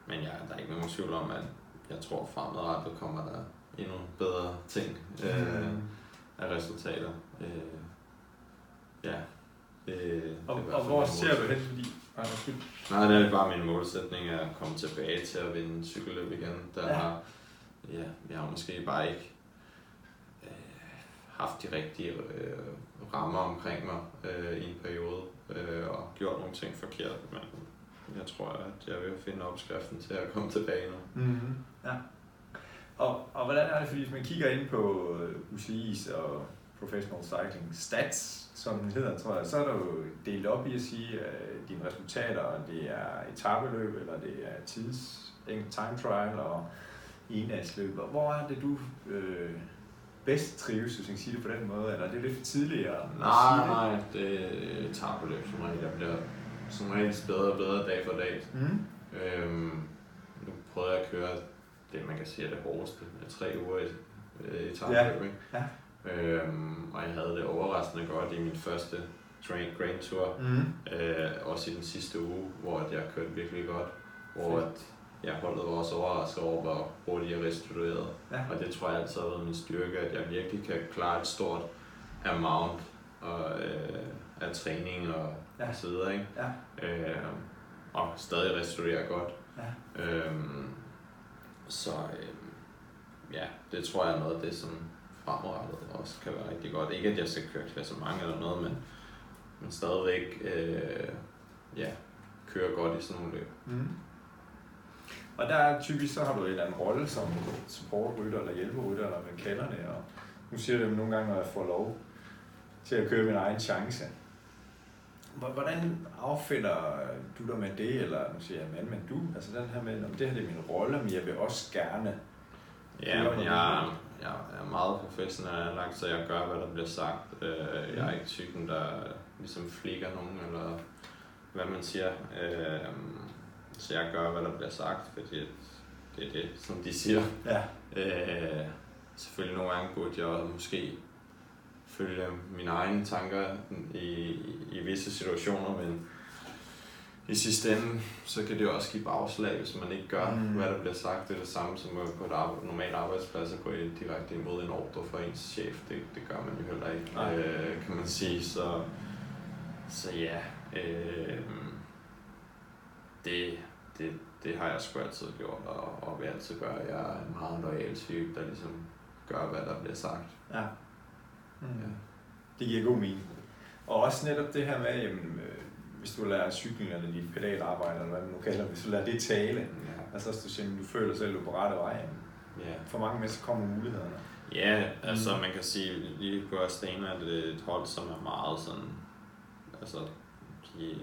men ja, der er ikke nogen tvivl om, at jeg tror fremadrettet kommer der endnu bedre ting øh,
Mm.
Af resultater. Øh, ja, er
Og, og hvor ser du hen? Fordi.
Nej, det er bare min målsætning at komme tilbage til at vinde cykelløb igen. Der
Ja.
har, ja, jeg har måske bare ikke øh, haft de rigtige øh, rammer omkring mig øh, i en periode øh, og gjort nogle ting forkert, men jeg tror, at jeg vil finde opskriften til at komme tilbage nu.
Mm-hmm. Ja. Og, og hvordan er det, fordi hvis man kigger ind på øh, UCI's og Professional Cycling Stats, som den hedder, tror jeg, så er der jo delt op i at sige, at dine resultater, det er etabeløb, eller det er tids, en time trial og endagsløb. Og Hvor er det, du øh, bedst trives, hvis man kan sige det på den måde? Eller er det lidt for tidligere at
Nej,
sige det?
nej, det tager beløb som regel. Jeg bliver som regel bedre og bedre dag for dag.
Mm.
Øhm, nu prøvede jeg at køre det, man kan sige er det hårdeste, med tre uger i øh, etape,
Ja,
ikke?
ja.
Øhm, og jeg havde det overraskende godt i min første train Grand Tour,
Mm.
øh, også i den sidste uge, hvor at jeg kørte virkelig godt, hvor at jeg holdet var også overrasket over, hvor hurtigt jeg restituerede.
Ja.
Og det tror jeg altid har været min styrke, at jeg virkelig kan klare et stort amount og, øh, af træning og,
Ja.
ja. så videre, ikke?
Ja.
Øh, og stadig restituere godt.
Ja.
Øhm, så øh, ja, det tror jeg er noget af det, som fremadrettet også kan være rigtig godt. Ikke at jeg skal køre klassement eller noget, men, men stadigvæk øh, ja, køre godt i sådan nogle løb.
Mm. Og der er typisk, så har du en eller anden rolle som supportrytter eller hjælperytter, eller hvad man kalder det. Og nu siger det nogle gange, når jeg får lov til at køre min egen chance. Hvor- Hvordan affinder du dig med det, eller nu siger jeg mand, men du, altså den her med, om det her det er min rolle, men jeg vil også gerne
Ja, men
på
jeg, jeg er meget professionel anlagt, så jeg gør, hvad der bliver sagt. Øh, jeg er ikke typen, der ligesom flikker nogen, eller hvad man siger. Øh, så jeg gør, hvad der bliver sagt, fordi det er det, som de siger.
Ja.
Øh, selvfølgelig nogle gange burde jeg måske følge mine egne tanker i, i, visse situationer, men i sidste ende, så kan det jo også give bagslag, hvis man ikke gør, mm. hvad der bliver sagt. Det er det samme som på et arbejde, normalt arbejdsplads at gå direkte imod en ordre fra ens chef. Det, det gør man jo heller ikke, øh, kan man sige. Så, så ja, øh, det, det, det har jeg sgu altid gjort, og, og vil altid gøre. Jeg er en meget lojal type, der ligesom gør, hvad der bliver sagt.
Ja. Mm. ja. Det giver god mening. Og også netop det her med, jamen, øh, hvis du lærer cykling eller dit pedalarbejde, eller hvad man nu kalder hvis du lader det tale, ja. altså du, siger, du føler selv, at du er på rette vej, ja. for mange mennesker kommer mulighederne.
Ja, altså mm. man kan sige, lige på Astana er det et hold, som er meget sådan, altså, de,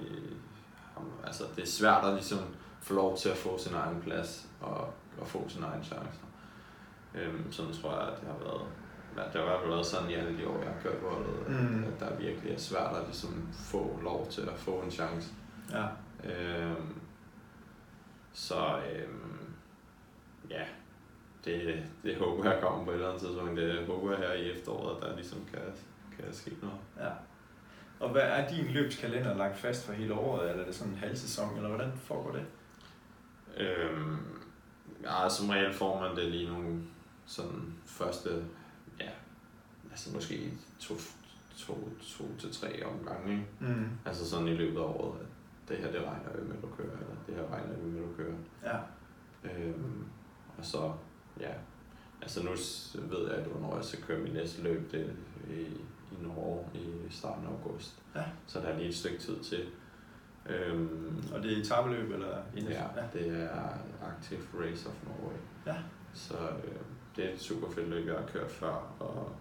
altså det er svært at ligesom få lov til at få sin egen plads og, og få sin egen chance. Øhm, sådan tror jeg, at det har været det har i hvert fald været sådan i alle de år, jeg har kørt på mm. at der virkelig er svært at ligesom få lov til at få en chance. Ja. Øhm, så øhm, ja, det, det håber jeg kommer på et eller andet tidspunkt. Det håber jeg her i efteråret, der ligesom kan, kan ske noget.
Ja. Og hvad er din løbskalender lagt fast for hele året? Eller er det sådan en halv sæson, eller hvordan foregår det?
Øhm, ja, som regel får man det lige nogle sådan første altså måske to, to, to til tre omgange, ikke? Mm. Altså sådan i løbet af året, at det her det regner vi med, at du kører, eller det her regner vi med, at du kører. Ja. Øhm, og så, ja, altså nu ved jeg, at hvornår jeg skal køre min næste løb, det i, i Norge i starten af august. Ja. Så der er lige et stykke tid til.
Øhm, og det er etabeløb, eller?
Ja, ja, det er Active Race of Norway. Ja. Så øh, det er et super fedt løb, jeg har kørt før, og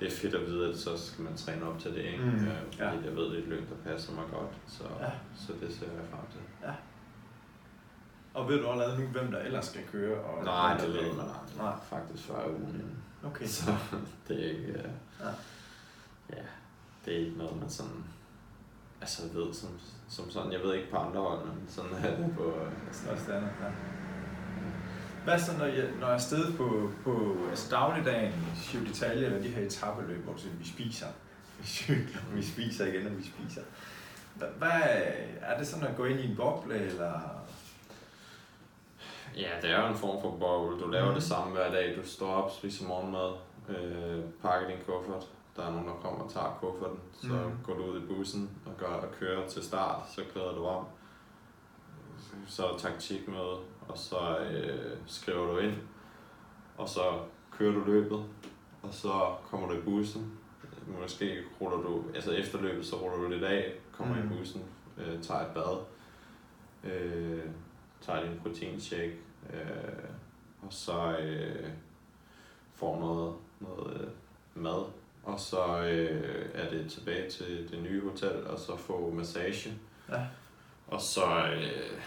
det er fedt at vide, at så skal man træne op til det, ikke? Mm, ja. Fordi jeg ved, det er et løb, der passer mig godt, så, ja. så det ser jeg frem til. Ja.
Og ved du allerede nu, hvem der ellers skal køre? Og
Nej, det ved man aldrig. Nej. Faktisk før ugen Okay. Så det er ikke... Ja. ja. ja. det er ikke noget, man sådan... Altså ved som, som sådan, jeg ved ikke på andre hold, men sådan er det på...
Sådan også det andet, ja. Hvad så, når jeg, når jeg er afsted på, på altså dagligdagen, Giro detaljer, eller de her etabeløb, hvor vi spiser, vi cykler, vi spiser igen, og vi spiser. Hvad, er det sådan at gå ind i en boble, eller?
Ja, det er jo en form for boble. Du laver mm. det samme hver dag. Du står op, spiser morgenmad, øh, pakker din kuffert. Der er nogen, der kommer og tager kufferten. Så mm. går du ud i bussen og, gør, og kører til start. Så klæder du om. Så der taktikmøde og så øh, skriver du ind, og så kører du løbet, og så kommer du i bussen. Måske ruller du, altså efter løbet, så ruller du lidt af, kommer mm. i bussen, øh, tager et bad, øh, tager din proteinshake, øh, og så øh, får noget, noget øh, mad, og så øh, er det tilbage til det nye hotel, og så få massage. Ja. Og så øh,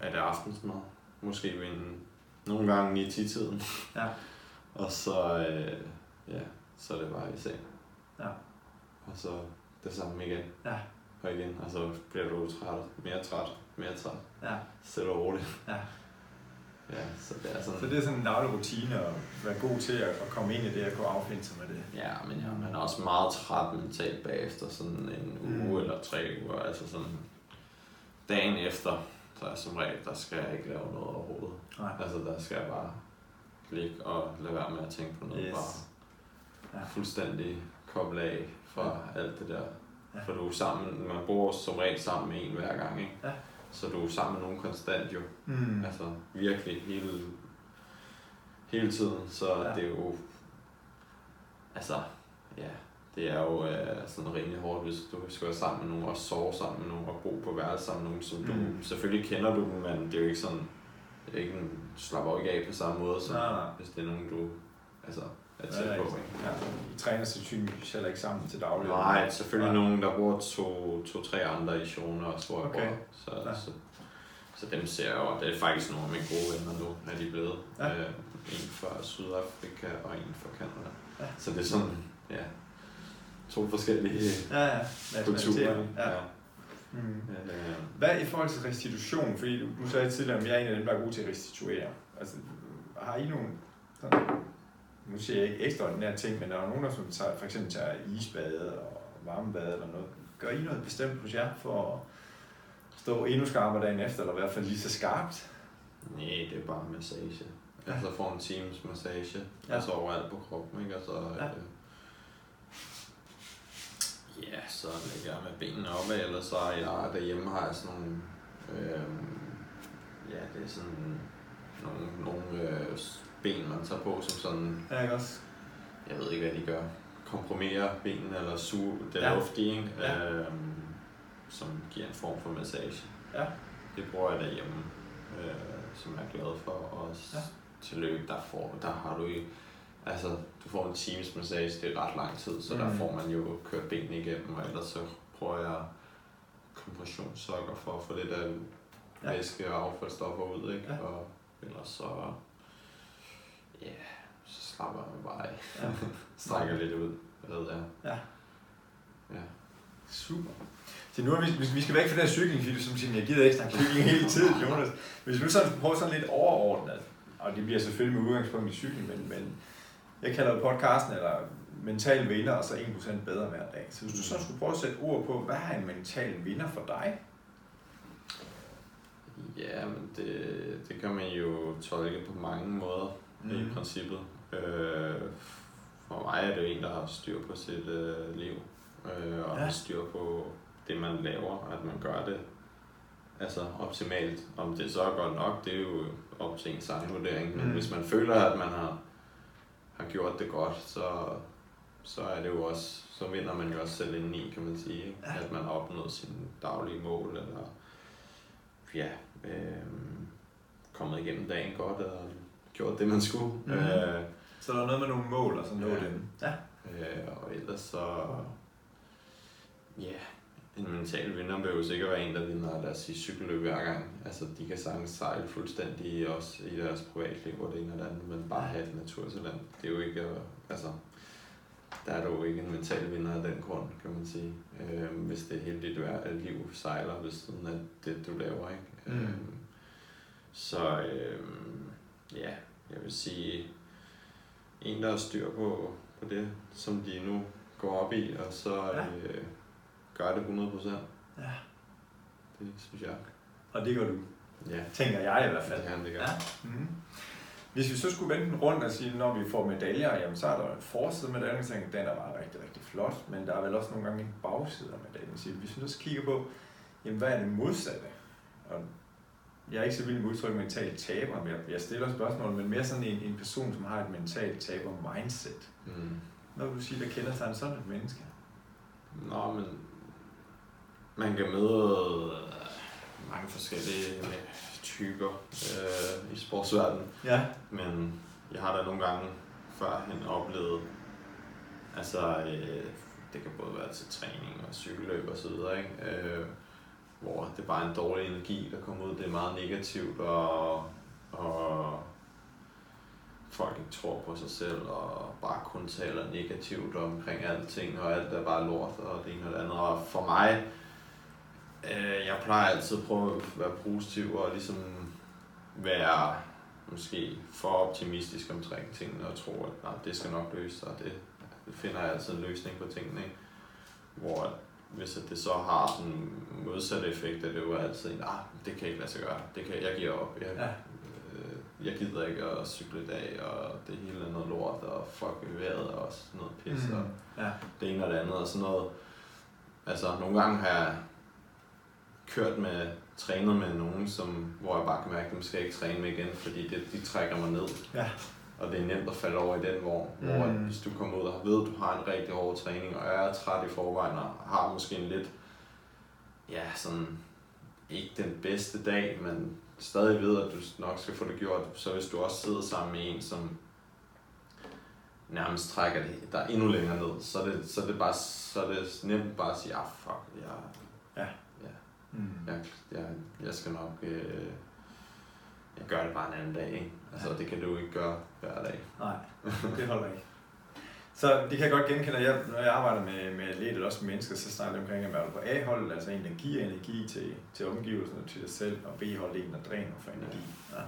er det aftensmad måske ved en, nogle gange i 10 tiden. Ja. og så, øh, ja, så er det bare i seng. Ja. Og så det samme igen. Ja. Og igen, og så bliver du træt, mere træt, mere træt. Ja. Stille og roligt. Ja.
Ja, så det er sådan... Så det er sådan en daglig rutine at være god til at, at komme ind i det og kunne affinde sig med det.
Ja, men ja, man er også meget træt mentalt bagefter sådan en uge mm. eller tre uger. Altså sådan dagen efter, så er som regel, der skal jeg ikke lave noget overhovedet. Nej. Altså der skal jeg bare ligge og lade være med at tænke på noget. Yes. Bare ja. fuldstændig koble af fra ja. alt det der. Ja. For du er sammen, man bor som regel sammen med en hver gang, ikke? Ja. Så du er sammen med nogen konstant jo. Mm. Altså virkelig hele, hele tiden. Så ja. det er jo, altså, ja, det er jo øh, sådan rimelig hårdt, hvis du skal være sammen med nogen og sove sammen med nogen og bo på værelse sammen med nogen, som mm. du selvfølgelig kender du dem, men det er jo ikke sådan, det er ikke en, du slapper ikke af på samme måde, som nej, nej. hvis det er nogen, du altså, er tæt ja, på. Ikke?
Ja, I træner sandsynligvis heller ikke sammen til daglig?
Nej, selvfølgelig nej. nogen, der bor to, to, tre andre i Sjone og hvor okay. Så, ja. så, så dem ser jeg jo, det er faktisk nogle af mine gode venner nu, er de blevet.
Ja.
Øh, en fra Sydafrika og en fra Canada.
Ja.
Så det er sådan, ja, to forskellige
Ja, ja.
kulturer.
Ja.
Ja.
Mm.
Øh,
Hvad i forhold til restitution? Fordi du, du sagde tidligere, at jeg er en af dem, der er god til at restituere. Altså, har I nogle, sådan, nu siger jeg ikke ekstraordinære ting, men der er nogen, der som tager, for eksempel tager isbade og varmebade eller noget. Gør I noget bestemt hos jer for at stå endnu skarpere dagen efter, eller i hvert fald lige så skarpt?
nej, det er bare massage.
Ja.
Altså får en times massage,
Ja.
ja. og så overalt på kroppen, ikke? Og så,
Ja.
ja. øh, ja, så lægger jeg med benene opad, eller så er jeg derhjemme har jeg sådan nogle, øh, ja, det er sådan nogle, nogle øh, ben, man tager på, som sådan
Ja, ikke også?
jeg ved ikke, hvad de gør, komprimerer benene eller suge det
Ja.
ja. luft i, ikke?
Ja.
Øhm, som giver en form for massage.
Ja.
Det bruger jeg derhjemme, øh, som jeg er glad for. Og
Ja.
ja. til løb, der, får, der har du i, altså du får en times massage, det er ret lang tid, så mm. Der får man jo kørt benene igennem, og ellers så prøver jeg kompressionssokker for at få lidt af
Ja.
væske og affaldsstoffer ud, ikke?
Ja.
Og ellers så, ja, så slapper jeg mig bare af
Ja.
strækker lidt ud. Ved jeg.
Ja.
Ja.
Super. Så nu er vi, vi- vi skal væk fra den her cykling, fordi du som siger, jeg gider ikke snakke cykling hele tiden, Jonas. Hvis vi nu sådan prøver sådan lidt overordnet, og det bliver selvfølgelig med udgangspunkt i cykling, men, men jeg kalder det podcasten, eller mental vinder, og så 1% bedre hver dag. Så hvis du sådan skulle prøve at sætte ord på, hvad er en mental vinder for dig?
Ja, men det, det kan man jo tolke på mange måder mm. i princippet. Øh, for mig er det jo en, der har styr på sit øh, liv, øh, og
ja.
har styr på det, man laver, at man gør det altså optimalt. Om det så er godt nok, det er jo op til ens egen vurdering. Men
Mm.
hvis man føler, at man har, har gjort det godt, så, så er det jo også, så vinder man jo også selv indeni, kan man sige. Ikke?
Ja.
At man har opnået sine daglige mål, eller ja, øh, kommet igennem dagen godt, og gjort det, man skulle. Mm. Øh,
Så der er noget med nogle mål, og så nå
Ja.
dem. Ja.
Øh, og ellers så... Ja, en mental vinder vil jo sikkert være en, der vinder, lad os sige, cykelløb hver gang. Altså, de kan sagtens sejle fuldstændig også i deres privatliv og det ene og det andet, men bare have et naturtalent. Det er jo ikke, altså, der er jo ikke en mental vinder af den grund, kan man sige. Øh, hvis det er hele dit liv sejler ved siden af det, du laver, ikke?
Mm.
Øh, så øh, ja, jeg vil sige, en, der har styr på, på det, som de nu går op i, og så
ja.
øh, gør det 100%.
ja.
Det synes jeg.
Og det gør du.
Ja,
Tænker jeg i hvert fald.
det kan det gør.
Ja. Mm-hmm. Hvis vi så skulle vende den rundt og sige, når vi får medaljer, jamen så er der en forside med medaljen, så den er bare rigtig, rigtig flot, men der er vel også nogle gange en bagside af medaljen. Så hvis vi så kigger på, jamen hvad er det modsatte? Og jeg er ikke så vild med udtryk mentalt taber, men jeg, stiller spørgsmål, men mere sådan en, en person, som har et mentalt taber mindset.
Mm.
Hvad vil du sige, der kender sig sådan et menneske?
Nå, men man kan møde øh, mange forskellige øh, typer øh, i sportsverdenen.
Ja.
Men jeg har da nogle gange førhen oplevet, altså øh, det kan både være til træning og cykelløb og så videre, ikke? Øh, hvor det bare er en dårlig energi, der kommer ud. Det er meget negativt, og, og folk ikke tror på sig selv, og bare kun taler negativt omkring alting, og alt er bare lort, og det ene og det andet. Og for mig, øh, jeg plejer altid at prøve at være positiv, og ligesom være måske for optimistisk omkring tingene, og tro, at nej, det skal nok løse sig, det, det finder jeg altid en løsning på tingene, ikke? Hvor hvis det så har den modsatte effekt, at det jo altid en, ah, det kan ikke lade sig gøre, det kan, jeg giver op, jeg,
Ja.
øh, jeg gider ikke at cykle i dag, og det hele er noget lort, og fuck vejret, og sådan noget pis, mm. og
Ja.
det ene og det andet, og sådan noget. Altså, nogle gange har jeg kørt med, trænet med nogen, som, hvor jeg bare kan mærke, at de skal jeg ikke træne med igen, fordi det, de trækker mig ned.
Ja.
Og det er nemt at falde over i den vogn, mm. hvor hvis du kommer ud og ved, at du har en rigtig hård træning, og er træt i forvejen, og har måske en lidt, ja, sådan, ikke den bedste dag, men stadig ved, at du nok skal få det gjort, så hvis du også sidder sammen med en, som nærmest trækker det der er endnu længere ned, så er det, så er det, bare, så er det nemt bare at sige, ah fuck, jeg,
Mm.
Jeg, jeg, jeg skal nok... Øh, jeg gør det bare en anden dag, ikke? Altså,
Ja.
det kan du ikke gøre hver dag.
Nej, det holder ikke. Så det kan jeg godt genkende, jeg, når jeg arbejder med, med atleter, eller også med mennesker, så snakker jeg omkring, at man er på A-hold, altså en, der giver energi til, til omgivelserne og til dig selv, og B-hold en, der dræner for energi. Ja.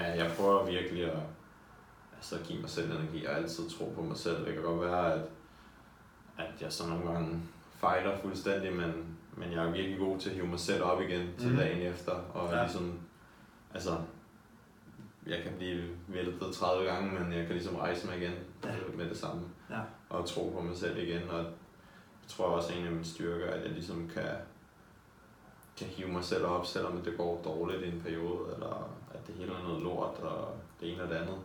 Ja, jeg prøver virkelig at altså, give mig selv energi og altid tro på mig selv. Det kan godt være, at, at jeg så nogle gange fejler fuldstændig, men, men jeg er virkelig god til at hive mig selv op igen til
Mhm.
dagen efter. Og
Ja.
ligesom, altså, jeg kan blive væltet 30 gange, men jeg kan ligesom rejse mig igen
Ja.
med det samme.
Ja.
Og tro på mig selv igen. Og jeg tror også, en af mine styrker, at jeg ligesom kan, kan hive mig selv op, selvom det går dårligt i en periode, eller at det hele er noget lort, og det ene og det andet.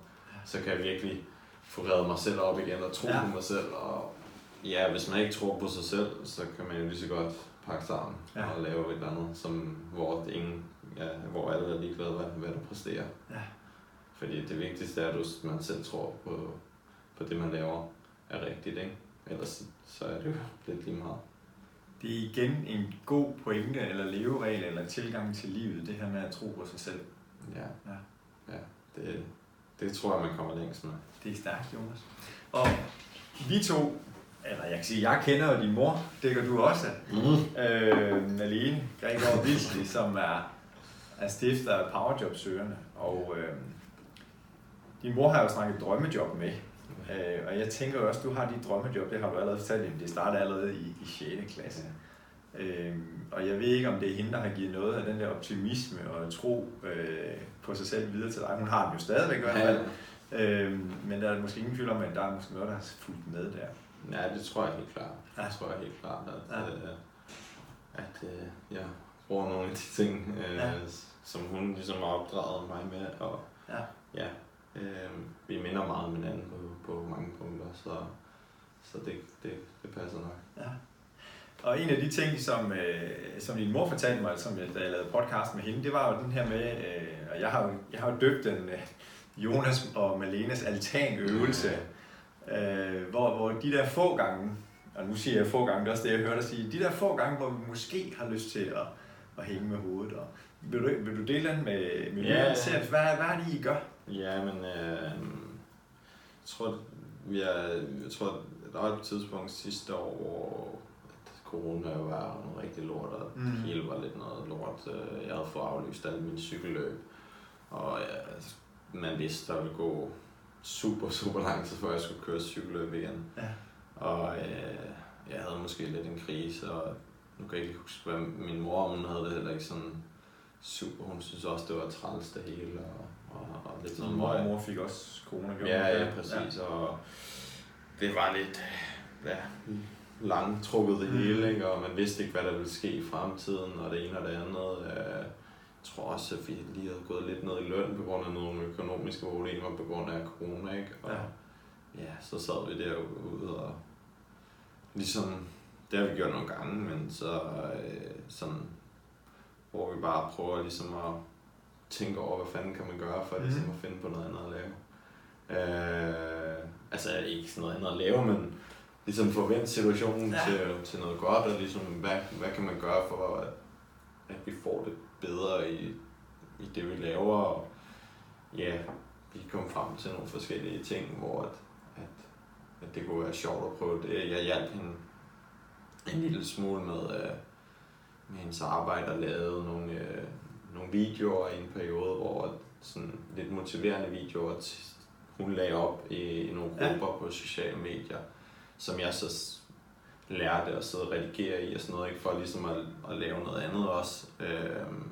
Så kan jeg virkelig få reddet mig selv op igen og tro
ja.
på mig selv. Og ja, hvis man ikke tror på sig selv, så kan man jo lige så godt pakke sammen
Ja.
og lave et eller andet, som, hvor, det ingen, ja, hvor alle er ligeglade, hvad, hvad du præsterer.
Ja.
Fordi det vigtigste er, at du- man selv tror på, på det, man laver, er rigtigt, ikke? Ellers så er det jo lidt lige meget.
Det er igen en god pointe, eller leveregel, eller tilgang til livet, det her med at tro på sig selv.
Ja.
Ja.
ja det, det tror jeg, man kommer længst med.
Det er stærkt, Jonas. Og vi to, eller jeg kan sige, jeg kender jo din mor, det gør du også.
Mm.
Øh, Malene Gregor Vilsli, som er, er stifter af Powerjob-søgerne. Og øh, din mor har jo snakket drømmejob med. Øh, og jeg tænker også, du har dit drømmejob, det har du allerede fortalt, det startede allerede i, i 6. klasse. Øh, og jeg ved ikke, om det er hende, der har givet noget af den der optimisme og tro øh, på sig selv videre til dig. Hun har den jo stadigvæk i hvert fald. Øh, men der er måske ingen tvivl om, at der er måske noget, der har fulgt med der.
Ja, det tror jeg helt klart.
Ja.
Det tror jeg helt klart, at,
Ja.
øh, at øh, jeg bruger nogle af de ting, øh,
ja.
som hun ligesom har opdraget mig med. Og
Ja.
ja, øh, vi minder meget om hinanden på, på mange punkter, så, så det, det, det passer nok.
Ja. Og en af de ting, som, øh, som din mor fortalte mig, som jeg, da jeg lavede podcast med hende, det var jo den her med, øh, og jeg har jo, jeg har jo døbt den øh, Jonas og Malenes altanøvelse, øh, hvor, hvor de der få gange, og nu siger jeg få gange, det er også det, jeg hørte dig sige, de der få gange, hvor vi måske har lyst til at, at hænge med hovedet. Og, vil, du, vil du dele den med, med
Ja.
selv? Hvad, hvad er det, I gør?
Ja, men øh, jeg tror, vi er, jeg tror, der var et tidspunkt sidste år, hvor at corona var noget rigtig lort, og
Mm.
mm. det hele var lidt noget lort. Øh, Jeg havde fået aflyst alle mine cykelløb, og ja, man vidste, der ville gå super, super lang tid, før jeg skulle køre cykelløb igen.
Ja.
Og øh, jeg havde måske lidt en krise, og nu kan jeg ikke huske, hvad min mor, hun havde det heller ikke sådan super. Hun synes også, det var træls det hele, og, og, og lidt sådan
mor og mor fik også corona. gjorde
Ja, ja, præcis. Ja. Og det var lidt ja, langtrukket det
Mm.
hele, ikke? og man vidste ikke, hvad der ville ske i fremtiden, og det ene og det andet. Øh, Jeg tror også, at vi lige havde gået lidt ned i løn på grund af nogle økonomiske problemer på grund af corona, ikke? Og
Ja.
ja, så sad vi derude og ligesom, det har vi gjort nogle gange, men så øh, sådan, hvor vi bare prøver ligesom at tænke over, hvad fanden kan man gøre for
Mhm.
ligesom at finde på noget andet at lave. Øh, altså ikke sådan noget andet at lave, men ligesom forvente situationen
ja.
til, til noget godt, og ligesom, hvad, hvad kan man gøre for, at, at vi får det bedre i, i det, vi laver, og ja, vi kom frem til nogle forskellige ting, hvor at, at, at det kunne være sjovt at prøve det. Jeg hjalp hende en lille smule med, øh, med hendes arbejde og lavede nogle, øh, nogle videoer i en periode, hvor at sådan lidt motiverende videoer, hun lagde op i, i nogle
Ja.
grupper på sociale medier, som jeg så s- lærte at sidde og redigere i og sådan noget, ikke for ligesom at, at lave noget andet også. Øhm,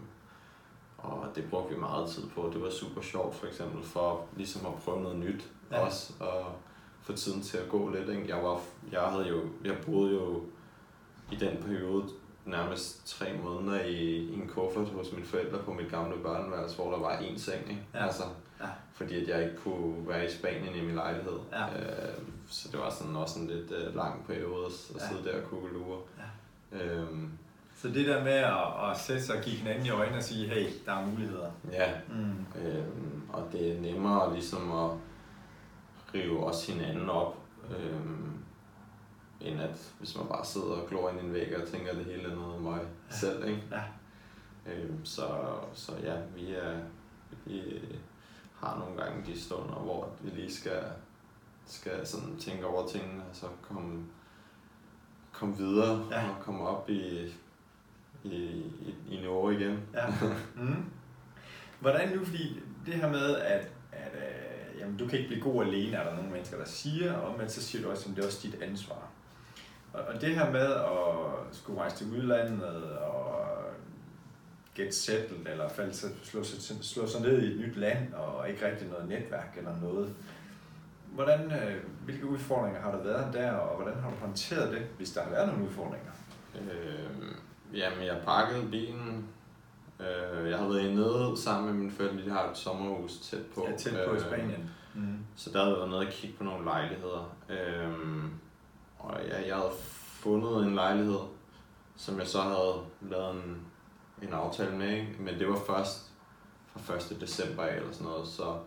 og det brugte vi meget tid på. Det var super sjovt for eksempel for ligesom at prøve noget nyt
ja.
også, og få tiden til at gå lidt. Ikke? Jeg, var, jeg, havde jo, jeg boede jo i den periode nærmest tre måneder i, i en kuffert hos mine forældre på mit gamle børneværelse, hvor der var én seng. Ikke?
Ja.
Altså,
Ja.
Fordi at jeg ikke kunne være i Spanien i min lejlighed.
Ja.
Øh, så det var sådan også en lidt øh, lang periode at
Ja.
sidde der og kunne lure.
Ja.
Øhm,
Så det der med at, at sætte sig og kigge hinanden i øjnene og sige, hey, der er muligheder.
ja,
Mm.
øhm, og det er nemmere ligesom at rive også hinanden op, øhm, end at hvis man bare sidder og glor ind i en væg og tænker, at det hele er noget af mig
Ja.
selv. Ikke?
Ja.
Øh, så, så ja, vi, er, vi har nogle gange de stunder, hvor vi lige skal, skal sådan tænke over tingene, og så komme, komme videre
Ja.
og komme op i, i, i, i niveau igen.
Ja. Mm. Hvordan nu, fordi det her med, at, at øh, jamen, du kan ikke blive god alene, er der nogle mennesker, der siger, og men så siger du også, at det er også dit ansvar. Og, og det her med at skulle rejse til udlandet og get settled, eller falde, slå, sig, slå sig ned i et nyt land, og ikke rigtig noget netværk eller noget. Hvordan, øh, hvilke udfordringer har der været der, og hvordan har du håndteret det, hvis der har været nogle udfordringer?
Øh, jamen, jeg pakkede bilen. Øh, jeg har været nede sammen med mine forældre. De har et sommerhus tæt på.
Ja, tæt på i
Øh,
Spanien. Mm.
Så der havde jeg været nede og kigge på nogle lejligheder. Øhm, og ja, jeg havde fundet en lejlighed, som jeg så havde lavet en, en aftale med, ikke? men det var først fra 1. december eller sådan noget, så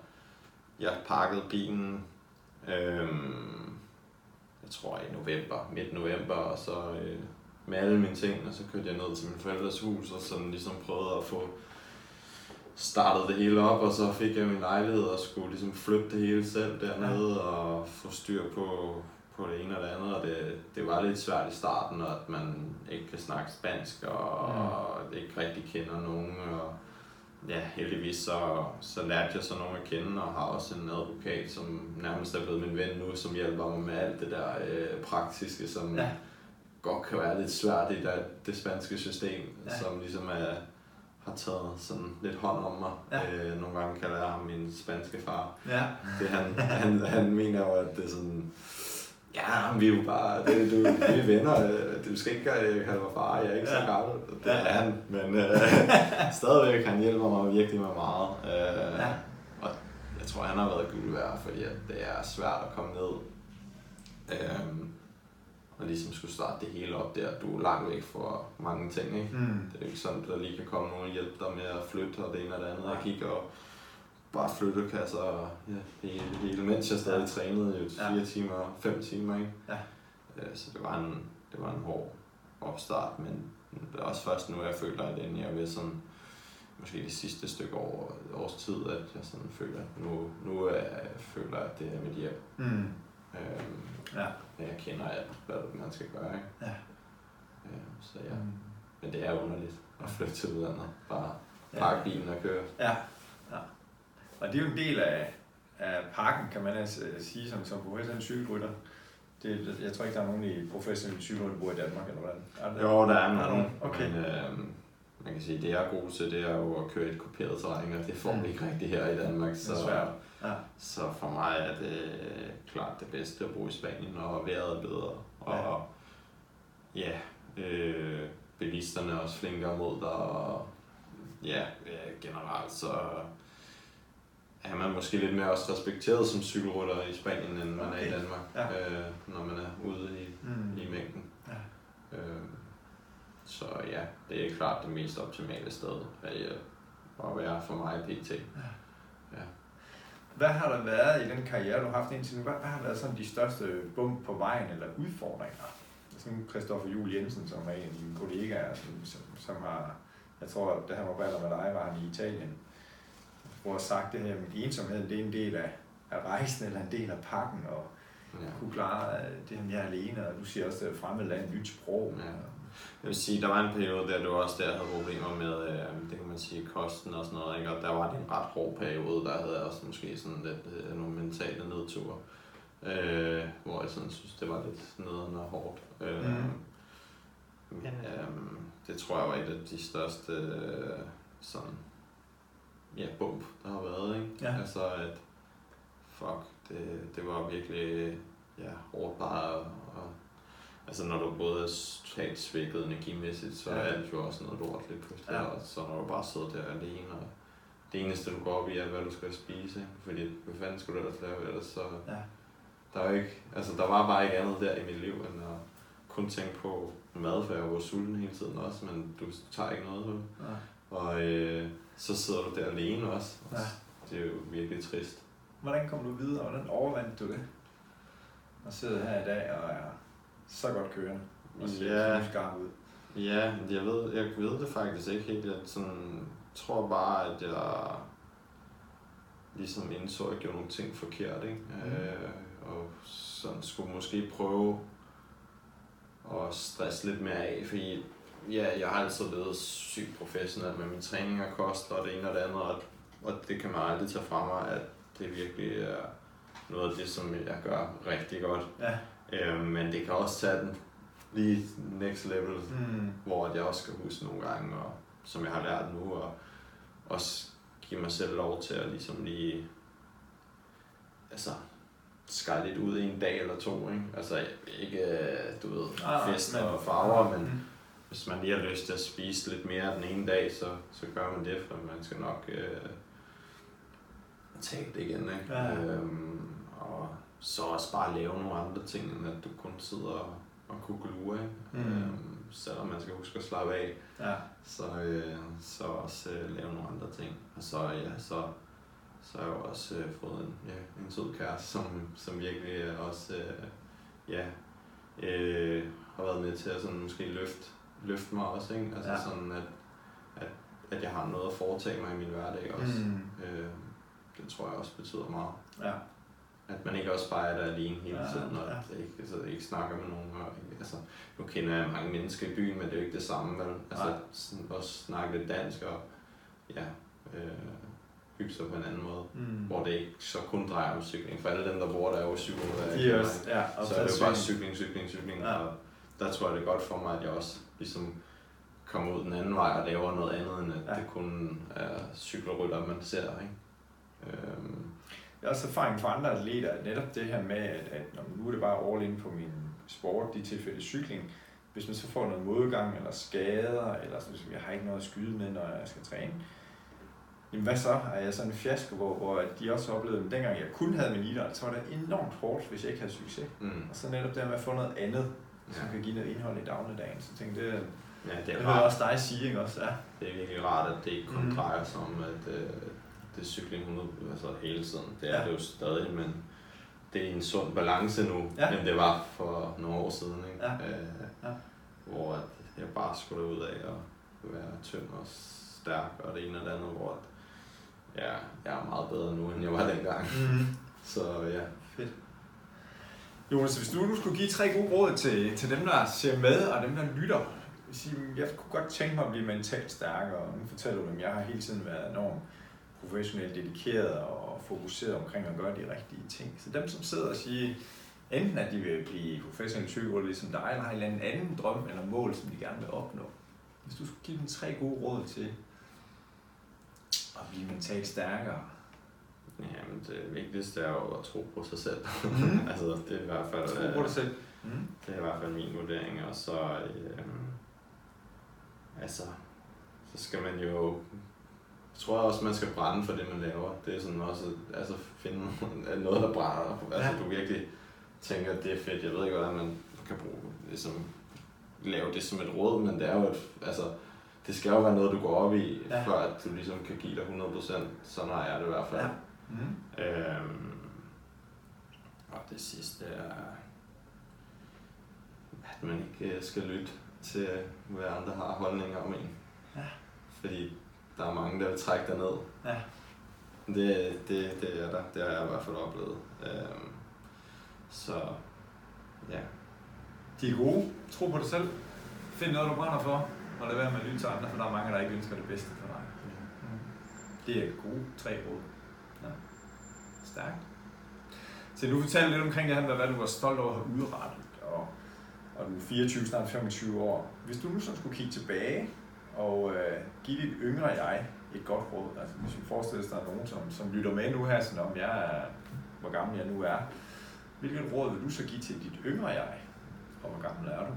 jeg pakkede bilen, øhm, jeg tror i november, midt november, og så øh, med alle mine ting, og så kørte jeg ned til min forældres hus, og sådan ligesom prøvede at få startede det hele op, og så fik jeg min lejlighed og skulle ligesom flytte det hele selv dernede ja. og få styr på, på det ene og det andet. Og det, det var lidt svært i starten, og at man ikke kan snakke spansk og,
Mm.
og ikke rigtig kender nogen. Og ja, heldigvis så, så lærte jeg så nogen at kende, og har også en advokat, som nærmest er blevet min ven nu, som hjælper mig med alt det der øh, praktiske, som
Ja.
godt kan være lidt svært i det, det spanske system,
ja.
som ligesom er, har taget sådan lidt hånd om mig.
Ja.
Øh, nogle gange kalder jeg ham min spanske far.
Ja.
Det, han, han, han mener jo, at det er sådan, ja, vi er jo bare, det, du, vi er venner, du skal ikke øh, kalde mig far, jeg er ikke ja. Så gammel. Det er han, men øh, stadigvæk, han hjælper mig virkelig med meget. Øh,
Ja.
Og jeg tror, han har været guld værd, fordi at det er svært at komme ned. Øh, og ligesom skulle starte det hele op der. Du er langt væk fra mange ting, ikke?
Mm.
Det er jo ikke sådan, at der lige kan komme nogen og hjælpe dig med at flytte og det ene og det andet. Jeg gik og bare flyttekasser og ja, hele, hele, mens jeg stadig
Ja.
trænede jo
Ja.
fire timer, fem timer, ikke?
Ja.
Øh, Så det var en, det var en hård opstart, men det er også først nu, jeg føler, at jeg er ved sådan, måske det sidste stykke år, års tid, at jeg sådan føler, at nu, nu er, føler jeg, at det er mit hjem.
Mm.
Øhm,
Ja.
jeg kender alt, hvad man skal gøre, ikke?
Ja.
Øhm, så ja,
Mm.
men det er underligt at flytte til udlandet. Bare
Ja.
pakke bilen og køre.
Ja. Ja. Og det er jo en del af, af pakken, kan man altså sige, som, som professionel cykelrytter. Det, jeg tror ikke, der er nogen i professionelle cykelrytter, der bor i Danmark, eller hvordan? Er det?
Jo, der er
der
nogen?
Okay.
men øh, man kan sige, det jeg er god til, det er jo at køre et kuperet terræn, og det får vi ikke rigtig her i Danmark. Så,
Det er svært. Ja.
så for mig er det klart det bedste at bo i Spanien, og vejret er bedre. Og ja, øh, bilisterne er også flinkere mod dig, og ja, øh, generelt så er man måske lidt mere også respekteret som cykelrytter i Spanien, end man er i
Okay.
Danmark,
Ja.
øh, når man er ude i,
Mm.
i mængden.
Ja.
Øh, så ja, det er klart det mest optimale sted at, øh, at være for mig PT.
Hvad har der været i den karriere, du har haft indtil nu? Hvad hvad har været sådan de største bump på vejen eller udfordringer? Som Christoffer Juhl Jensen, som er en af dine kollegaer, som, som, som har, jeg tror, da han var baller med dig, var han i Italien, hvor sagt det her med ensomhed, det er en del af, af rejsen eller en del af pakken, og
Ja.
kunne klare øh, det her at alene, og du siger også, at fremmed land, nyt sprog.
Ja. Jeg vil sige, der var en periode der, var også der, jeg havde problemer med, øh, det kan man sige, kosten og sådan noget, ikke? og der var det en ret hård periode, der havde jeg også måske sådan lidt øh, nogle mentale nedture, øh, hvor jeg sådan synes, det var lidt nederen og hårdt. Øh. Men øh, det tror jeg var et af de største øh, sådan, ja, bump, der har været, ikke?
Ja.
Altså, at fuck, det, det var virkelig ja, hårdt bare at Altså når du både er totalt svækket energimæssigt, så er
Ja.
alt jo også noget lort lidt pludselig.
Ja.
Og så når du bare sidder der alene, og det eneste du går op i er, hvad du skal spise. Fordi hvad fanden skulle du ellers lave ellers? Så
Ja.
der, er ikke, altså, der var bare ikke andet der i mit liv, end at kun tænke på mad, for jeg var sulten hele tiden også, men du tager ikke noget på.
Ja.
Og øh, så sidder du der alene også. og
Ja.
Det er jo virkelig trist.
Hvordan kom du videre? Hvordan overvandt du det? Og sidder her i dag og er så godt kørende. Og ser
Ja.
så skarp ud.
Ja, jeg ved, jeg ved det faktisk ikke helt. Jeg sådan, tror bare, at jeg ligesom indså, at jeg gjorde nogle ting forkert. Ikke? Mm. Øh, og sådan skulle måske prøve at stresse lidt mere af, fordi ja, jeg har altid levet sygt professionelt med mine træninger, kost og det ene og det andet, og, og det kan man aldrig tage fra mig, at det virkelig er noget af det, som jeg gør rigtig godt.
Ja.
Øh, men det kan også tage den lige next level,
Mm.
hvor jeg også skal huske nogle gange, og som jeg har lært nu, og også give mig selv lov til at ligesom lige, altså, skære lidt ud i en dag eller to, ikke? Altså, ikke, øh, du ved,
Ah,
fest og farver, men
Mm.
Hvis man lige har lyst til at spise lidt mere den ene dag, så, så gør man det, for man skal nok øh, tage det igen, ikke?
Ja.
Øhm, og så også bare lave nogle andre ting, end at du kun sidder og, og ikke?
Mm.
Øhm, selvom man skal huske at slappe af,
Ja.
så, øh, så også øh, lave nogle andre ting. Og så, ja, så, så har jeg jo også øh, fået en, ja, en sød kæreste, som, som virkelig også øh, ja, øh, har været med til at sådan, måske løfte, løfte mig også. Ikke? Altså
Ja.
sådan, at, at, at jeg har noget at foretage mig i min hverdag også.
Mm.
Øh, det tror jeg også betyder meget.
Ja.
At man ikke også bare er der alene hele
Ja,
tiden, og
ja.
ikke, altså, ikke snakker med nogen. Og, ikke- altså, nu kender jeg mange mennesker i byen, men det er jo ikke det samme. Vel? Altså,
Nej.
sådan, også snakke lidt dansk og ja, øh, hygge sig på en anden måde.
Mm.
Hvor det ikke så kun drejer om cykling. For alle dem, der bor der er cykler, der
De er også, ja,
så er det jo bare cykling, cykling, cykling.
Ja.
Og der tror jeg, det er godt for mig, at jeg også ligesom kommer ud den anden vej og laver noget andet, end at
Ja.
det kun er cykelrytter, man ser. Ikke? Øhm,
Jeg har også erfaring fra andre atleter, at netop det her med, at, at når nu er det bare all in på min sport, de tilfælde cykling, hvis man så får noget modgang eller skader, eller sådan, jeg har ikke noget at skyde med, når jeg skal træne, jamen hvad så? Er jeg sådan en fiasko, hvor, hvor at de også oplevede, at dengang jeg kun havde min idræt, så var det enormt hårdt, hvis jeg ikke havde succes.
mm,
Og så netop det med at få noget andet, som kan give noget indhold i dagligdagen. Så tænkte, det,
ja, det
det
er rart.
også dig sige, ikke også? Ja.
Det er virkelig rart, at det ikke kun
Mm.
drejer sig om, at øh, det er cykling 100, altså hele tiden. Det er
Ja.
det jo stadig, men det er en sund balance nu,
Ja.
end det var for nogle år siden. Ikke?
Ja.
Øh,
Ja.
Hvor at jeg bare skulle ud af at være tynd og stærk og det ene og det andet, hvor at, ja, jeg er meget bedre nu, end jeg var dengang.
Mm.
Så ja,
Fedt. Jonas, hvis du nu skulle give tre gode råd til, til dem, der ser med, og dem, der lytter. Sige, jeg kunne godt tænke mig at blive mentalt stærkere, og nu fortæller du dem, jeg har hele tiden været enormt professionelt dedikeret og fokuseret omkring at gøre de rigtige ting. Så dem, som sidder og siger, enten at de vil blive professionelle psykologer ligesom dig, eller har en eller anden anden drøm eller mål, som de gerne vil opnå. Hvis du skulle give dem tre gode råd til at blive mentalt stærkere
jamen, det vigtigste er jo at tro på sig selv.
Mhm.
altså, det er i hvert fald...
Tro på dig selv. Mm.
Det er i hvert fald min vurdering, og så, øh, altså, så skal man jo, jeg tror også, man skal brænde for det, man laver. Det er sådan også, altså finde noget, der brænder. Altså,
Ja.
du virkelig tænker, det er fedt. Jeg ved ikke, hvordan man kan bruge, ligesom, lave det som et råd, men det er jo et, altså, det skal jo være noget, du går op i,
ja.
før at du ligesom kan give dig 100%. Sådan har jeg det i hvert fald.
Ja. Mm.
Øhm, og det sidste er, at man ikke øh, skal lytte til, hvad andre har holdninger om en.
Ja.
Fordi der er mange, der vil trække dig ned.
Ja.
Det, det, det er der. Det har jeg i hvert fald oplevet. Øhm, så ja,
De er gode. Tro på dig selv. Find noget, du brænder for. Og lad være med at lytte til andre, for der er mange, der ikke ønsker det bedste for dig. Det er gode tre råd. Stærkt. Så du fortalte lidt omkring det her med, hvad du var stolt over at have udrettet. Og, og du er 24, snart 25 år. Hvis du nu sådan skulle kigge tilbage og øh, give dit yngre jeg et godt råd. Altså hvis vi forestiller os, at der er nogen, som, som lytter med nu her, sådan om jeg er, hvor gammel jeg nu er. Hvilket råd vil du så give til dit yngre jeg? Og hvor gammel er du?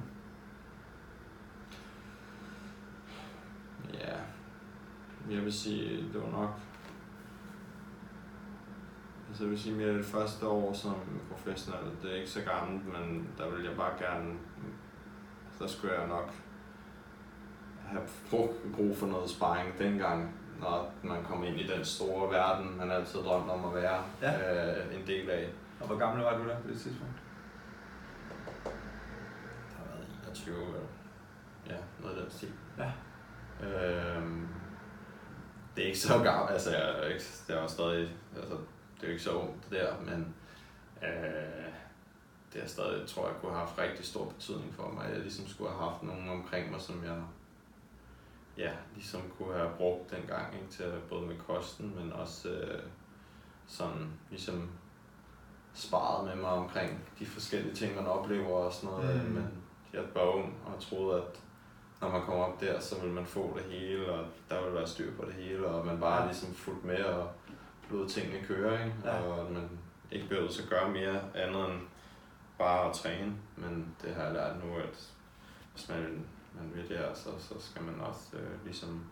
ja, jeg vil sige, det var nok Altså jeg vil sige, mere det første år som professionel, det er ikke så gammelt, men der vil jeg bare gerne, altså der skulle jeg nok have brug, for noget sparring dengang, når man kom ind i den store verden, man altid drømte om at være
Ja.
øh, en del af.
Og hvor gammel var du der på det tidspunkt?
Der har været 21 eller ja, noget af den stil.
Ja.
Øhm, det er ikke så gammelt, altså jeg ikke, det er jo stadig, altså det er jo ikke så ungt der, men øh, det er stadig, tror jeg, kunne have haft rigtig stor betydning for mig. Jeg ligesom skulle have haft nogen omkring mig, som jeg ja, ligesom kunne have brugt dengang, ikke, til både med kosten, men også øh, sådan ligesom sparet med mig omkring de forskellige ting, man oplever og sådan noget.
Mm.
Men jeg var ung og troede, at når man kommer op der, så vil man få det hele, og der vil være styr på det hele, og man bare ligesom fuldt med og lod tingene køre, ikke?
Ja.
og man ikke behøvede at gøre mere andet end bare at træne. Men det har jeg lært nu, at hvis man, man vil det så, så skal man også øh, ligesom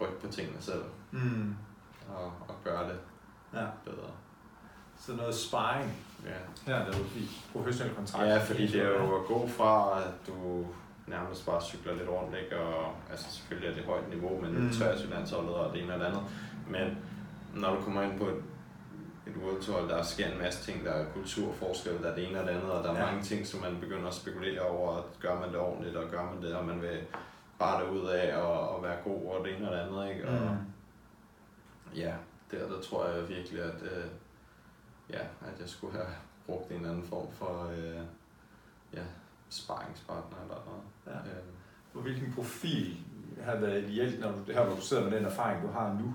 rykke på tingene selv
Mm.
og, og gøre det
Ja.
bedre.
Så noget sparring
Ja.
her, der er jo i professionel kontrakt.
Ja, fordi det er jo at gå fra, at du nærmest bare cykler lidt rundt, ikke? og altså selvfølgelig er det højt niveau, men
Mm.
i landsholdet og det ene og det andet. Men når du kommer ind på et, et World Tour, der sker en masse ting, der er kulturforskel, der er det ene og det andet, og der er
Ja.
mange ting, som man begynder at spekulere over, at gør man det ordentligt, og gør man det, og man vil bare derud af og, og være god og det ene og det andet, ikke? Og,
Mm.
ja, der, der tror jeg virkelig, at, øh, ja, at jeg skulle have brugt en eller anden form for øh, ja, sparringspartner eller noget.
Ja.
Øh,
hvilken profil har været ideelt, når du, her hvor du sidder med den erfaring, du har nu?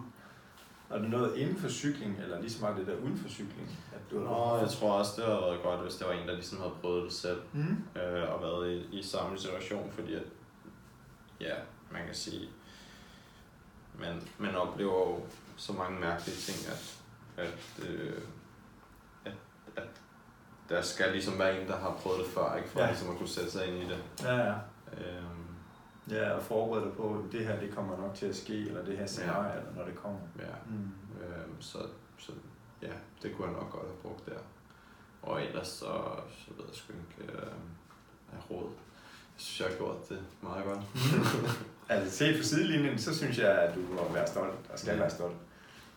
Er det noget inden for cykling, eller lige så meget det der uden for cykling? At du
og jeg tror også, det havde været godt, hvis det var en, der ligesom havde prøvet det selv,
Mm.
øh, og været i, i samme situation, fordi at, ja, man kan sige, man, man oplever jo så mange mærkelige ting, at, at, øh, at, at der skal ligesom være en, der har prøvet det før, ikke? for
Ja.
ligesom at kunne sætte sig ind i det.
Ja, ja.
Øhm,
Ja, og forberede dig på, at det her det kommer nok til at ske, eller det her scenarie, ja. eller når det kommer.
ja.
Mm.
Øhm, så, så ja, det kunne jeg nok godt have brugt der. Og ellers så, så ved jeg sgu ikke øh, af råd. Jeg synes, jeg har gjort det meget godt.
Altså set fra sidelinjen, så synes jeg, at du må være stolt, og skal
Ja.
være stolt.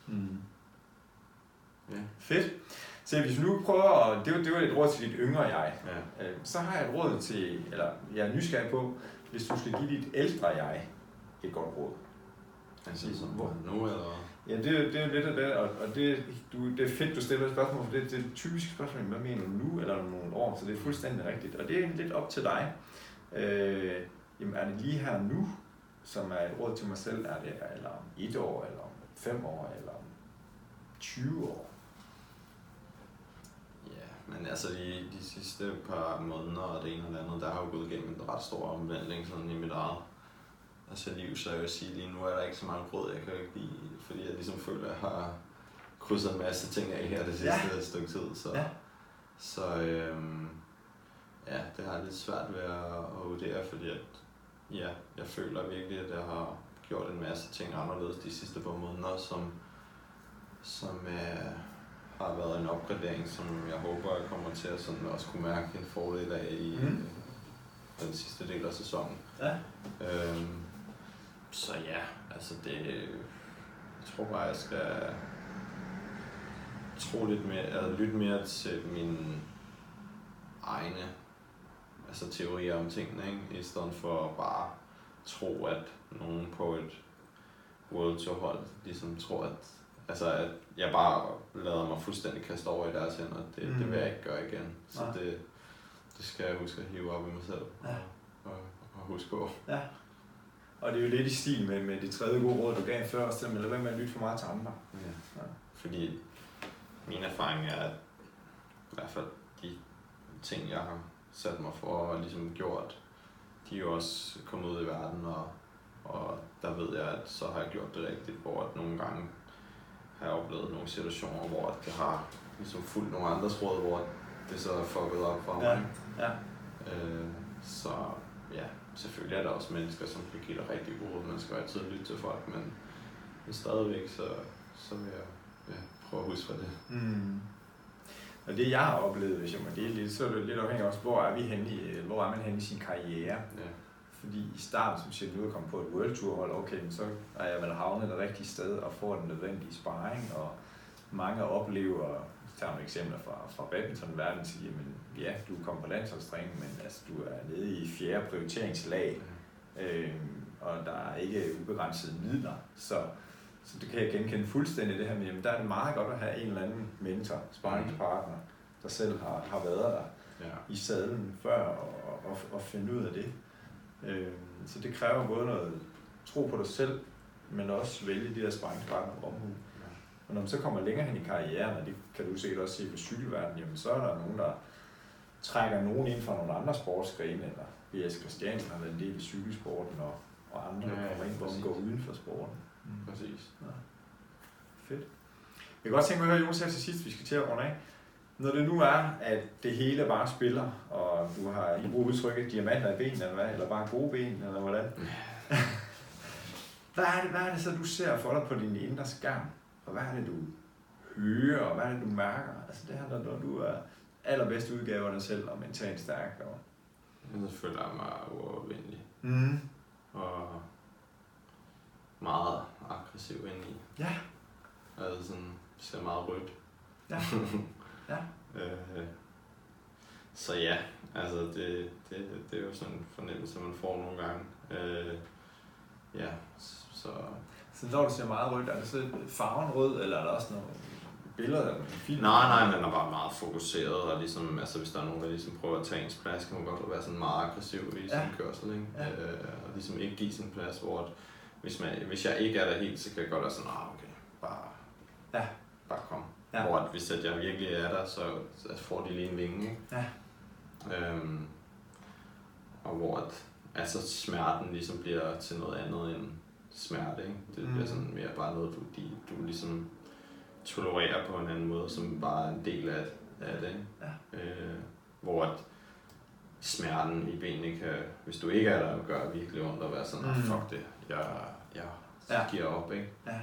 Mm.
Ja.
Fedt. Så hvis vi nu prøver, at, det var, det var et råd til dit yngre jeg,
ja.
Øh, så har jeg et råd til, eller jeg er nysgerrig på, hvis du skal give dit ældre jeg et godt råd.
Altså som
Hvor?
nu, eller?
Ja, det, er- det er lidt af det, og, og det, du, det er fedt, du stiller et spørgsmål, for det, det er et typisk spørgsmål, hvad mener du nu, eller om nogle år, så det er fuldstændig rigtigt. Og det er lidt op til dig. Øh, jamen, er det lige her nu, som er et råd til mig selv, er det eller om et år, eller om fem år, eller om 20 år?
Men altså de, de sidste par måneder og det ene og det andet, der har jo gået igennem en ret stor omvending sådan i mit eget altså liv, så jeg vil sige lige nu er der ikke så mange råd, jeg kan give, fordi jeg ligesom føler, at jeg har krydset en masse ting af her det sidste
ja.
stykke tid, så,
Ja.
så øhm, ja, det har jeg lidt svært ved at, at vurdere, fordi at, ja, jeg føler virkelig, at jeg har gjort en masse ting anderledes de sidste par måneder, som, som øh, har været en opgradering, som jeg håber, jeg kommer til at sådan også kunne mærke en fordel af i mm. den sidste del af sæsonen.
Ja.
Øhm, så ja, altså det, jeg tror bare, jeg skal tro lidt mere, eller lytte mere til mine egne altså teorier om tingene, ikke? i stedet for bare tro, at nogen på et World Tour hold ligesom tror, at, altså, at jeg bare lader mig fuldstændig kaste over i deres hænder. Det, mm.
Mm.
det vil jeg ikke gøre igen. Så
Nej.
det, det skal jeg huske at hive op i mig selv
Ja.
og, og huske på.
Ja. Og det er jo lidt i stil med, med det tredje gode råd, du gav før, også, men lad være med at lytte for meget til andre.
Ja.
Ja.
Fordi min erfaring er, at i hvert fald de ting, jeg har sat mig for og ligesom gjort, de er jo også kommet ud i verden, og, og der ved jeg, at så har jeg gjort det rigtigt, hvor at nogle gange har jeg oplevet nogle situationer, hvor det har ligesom fulgt nogle andres råd, hvor det så er fucket op for
Ja.
mig.
Ja.
Øh, så ja, selvfølgelig er der også mennesker, som kan give dig rigtig gode råd. Man skal jo altid lytte til folk, men, men stadigvæk, så, så vil jeg ja, prøve at huske, hvad det
Mm. Og det jeg har oplevet, hvis jeg må dele det, så er det lidt afhængigt af også, hvor er vi henne i, hvor er man henne i sin karriere.
ja.
Fordi i starten, som siger, nu er kommet på et World Tour hold, okay, men så er jeg vel havnet det rigtige sted og får den nødvendige sparring, og mange oplever, jeg tager nogle eksempler fra, fra badmintonverdenen, siger, men ja, du er kommet på landsholdstræning, men altså, du er nede i fjerde prioriteringslag, øh, og der er ikke ubegrænsede midler, så, så det kan jeg genkende fuldstændig det her med, jamen, der er det meget godt at have en eller anden mentor, sparringspartner, der selv har, har været der
Ja.
i sadlen før og, og, og finde ud af det. Øh, så det kræver både noget tro på dig selv, men også vælge de der sparringspartner omhu. Og når man så kommer længere hen i karrieren, og det kan du sikkert også se på cykelverdenen, jamen så er der nogen, der trækker nogen ind fra nogle andre sportsgrene, eller B.S. Christiansen har været en del i cykelsporten, og, og andre, der
Ja,
kommer ind, hvor man går uden for sporten. Mm.
Præcis.
Fedt. Jeg kan godt tænke mig at høre, Jonas, her til sidst, vi skal til at runde af. Når det nu er, at det hele bare spiller, og du har i brug udtrykket diamanter i benene, eller hvad, eller bare gode ben, eller hvordan? hvad, er det, hvad er det så, du ser for dig på din indre skærm? Og hvad er det, du hører, og hvad er det, du mærker? Altså det her, når, når du er allerbedste udgave af dig selv, og mentalt stærk. Og...
Jeg føler jeg mig uovervindelig.
Mm.
Og meget aggressiv indeni.
Ja.
Altså sådan, ser meget rødt.
Ja. Ja.
øh, så ja, altså det, det, det er jo sådan en fornemmelse, man får nogle gange. Øh, ja, så
Så når du ser meget rødt, er det så farven rød, eller er der også nogle billeder eller film?
Nej, nej, man er bare meget fokuseret, og ligesom, altså, hvis der er nogen, der ligesom prøver at tage ens plads, kan man godt være sådan meget aggressiv i sin
Ja.
kørsel, ikke?
Ja.
Øh, og ligesom ikke give sin plads, hvor at, hvis, man, hvis jeg ikke er der helt, så kan jeg godt være sådan, ah, okay, bare,
Ja.
bare kom.
Ja.
Hvor at, hvis at jeg virkelig er der, så, så får de lige en vinge, ikke?
Ja.
Øhm, og hvor at, altså smerten ligesom bliver til noget andet end smerte, ikke? Det bliver
Mm.
sådan mere bare noget, du, de, du ligesom tolererer på en anden måde, som bare er en del af, af det.
Ja.
Øh, hvor at smerten i benene kan, hvis du ikke er der, gør virkelig ondt at være sådan,
Mm.
fuck det, jeg, jeg
ja.
giver op, ikke?
Ja.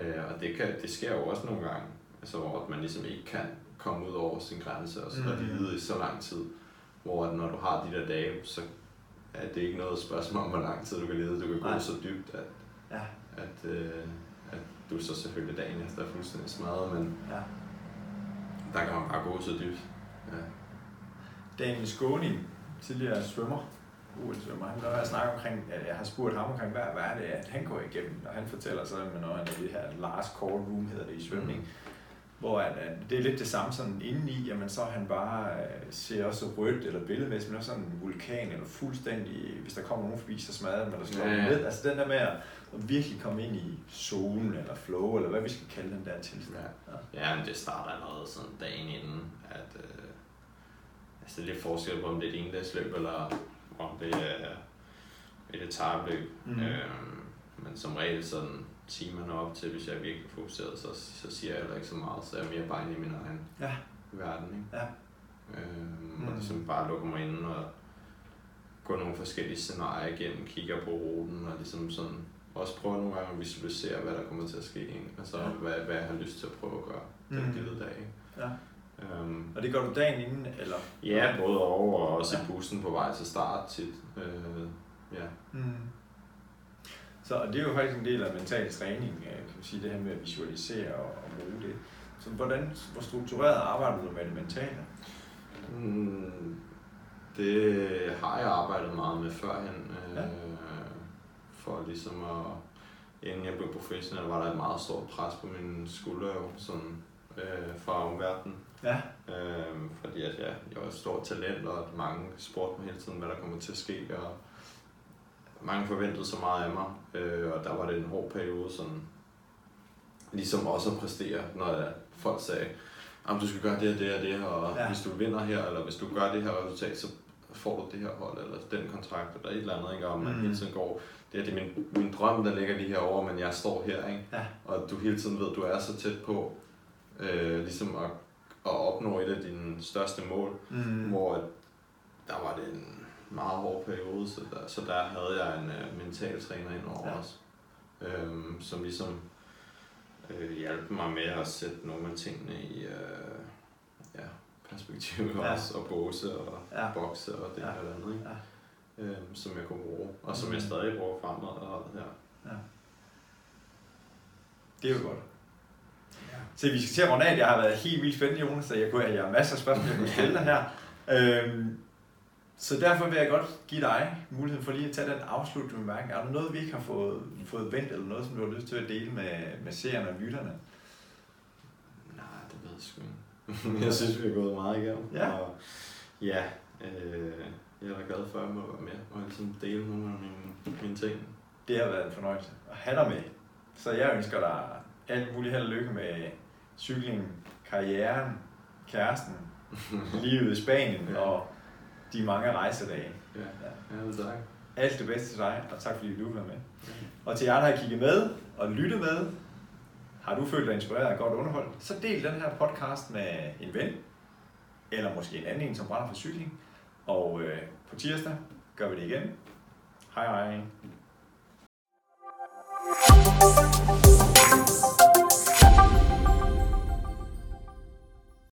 Øh, og det, kan, det sker jo også nogle gange, altså, hvor man ligesom ikke kan komme ud over sin grænse og så
Mm.
lide i så lang tid. Hvor at når du har de der dage, så er det ikke noget spørgsmål om, hvor lang tid du kan lide. Du kan gå
Nej.
så dybt, at,
Ja.
at, øh, at du så selvfølgelig dagen efter er fuldstændig smadret, men
ja.
der kan man bare gå så dybt. Ja.
Daniel Skåning, tidligere svømmer, OL-svømmer, han har snakket omkring, at jeg har spurgt ham omkring, hvad, hvad er det, at han går igennem, og han fortæller så, at når han er det her last call room, hedder det i svømning, mm. Hvor at, at det er lidt det samme sådan indeni, jamen så han bare øh, ser også rødt eller billedmæssigt, men også sådan en vulkan eller fuldstændig, hvis der kommer nogen forbi, så smadrer man, der slår
Ja,
ja,
ja.
ned. Altså den der med at, at virkelig komme ind i zonen eller flow, eller hvad vi skal kalde den der tilstand.
Ja. ja, men det starter allerede sådan dagen inden, at øh, altså det er lidt forskel på, om det er et endagsløb, eller om det er et etabløb. Mm. Øhm, men som regel sådan timerne op til, hvis jeg er virkelig fokuseret, så, så siger jeg heller ikke så meget, så er jeg mere bare inde i min egen
Ja.
verden. Ikke?
Ja.
Øhm,
Mm.
Og ligesom bare lukker mig ind og går nogle forskellige scenarier igennem, kigger på ruten og ligesom sådan også prøver nogle gange at visualisere, hvad der kommer til at ske. Ikke? Altså,
ja.
hvad, hvad jeg har lyst til at prøve at gøre den
Mm.
givet dag. Ikke?
Ja.
Øhm,
Og det gør du dagen inden, eller?
ja, både over og også
Ja.
i bussen på vej til start tit. Øh, ja.
Mm. Så og det er jo faktisk en del af mental træning, øh, kan man sige, det her med at visualisere og, og bruge det. Så hvordan, hvor struktureret arbejder du med det mentale?
Mm, det har jeg arbejdet meget med førhen. Øh,
Ja.
For ligesom at, inden jeg blev professionel, var der et meget stort pres på mine skuldre jo, sådan, øh, fra omverdenen.
Ja.
Øh, fordi at, ja, jeg var et stort talent, og mange spurgte mig hele tiden, hvad der kommer til at ske. Og mange forventede så meget af mig, øh, og der var det en hård periode, sådan, ligesom også at præstere, når folk sagde, om du skal gøre det og det og det, og
Ja.
hvis du vinder her, eller hvis du gør det her resultat, så får du det her hold, eller den kontrakt, eller et eller andet, ikke? og man
Mm.
hele tiden går, det er, det er min, min drøm, der ligger lige herovre, men jeg står her, ikke?
Ja.
og du hele tiden ved, du er så tæt på, øh, ligesom at, at opnå et af dine største mål,
Mm.
hvor der var det en meget hård periode, så der, så der havde jeg en uh, mental træner ind over
Ja.
ja. os, øhm, som ligesom øh, hjalp mig med at sætte nogle af tingene i øh, ja, perspektiv
Ja.
ja. også, og båse og
Ja.
ja. bokse og det
Ja.
ja. her andet, ikke?
Ja.
Øhm, som jeg kunne bruge, og som
Mm.
jeg stadig bruger fremadrettet her.
Det er jo godt. Så vi skal til at runde af. Det har været helt vildt spændende, Jonas, så jeg, kunne, jeg har masser af spørgsmål, jeg kunne stille dig her. Øhm, Så derfor vil jeg godt give dig muligheden for lige at tage den afsluttende bemærkning. Er der noget, vi ikke har fået, fået vendt, eller noget, som du har lyst til at dele med, med seerne og lytterne?
Nej, det ved jeg sgu ikke. jeg synes, vi har gået meget igennem.
Ja.
Og ja, øh, jeg er glad for, at jeg må være med og ligesom dele nogle af mine, mine ting.
Det har været en fornøjelse at have dig med. Så jeg ønsker dig alt muligt held og lykke med cyklingen, karrieren, kæresten, livet i Spanien
Ja.
og de mange rejsedage.
Ja, ja det tak.
Alt det bedste til dig, og tak fordi du var med. Og til jer, der har kigget med og lyttet med, har du følt dig inspireret af godt underhold, så del den her podcast med en ven, eller måske en anden en, som brænder for cykling. Og øh, på tirsdag gør vi det igen. Hej hej.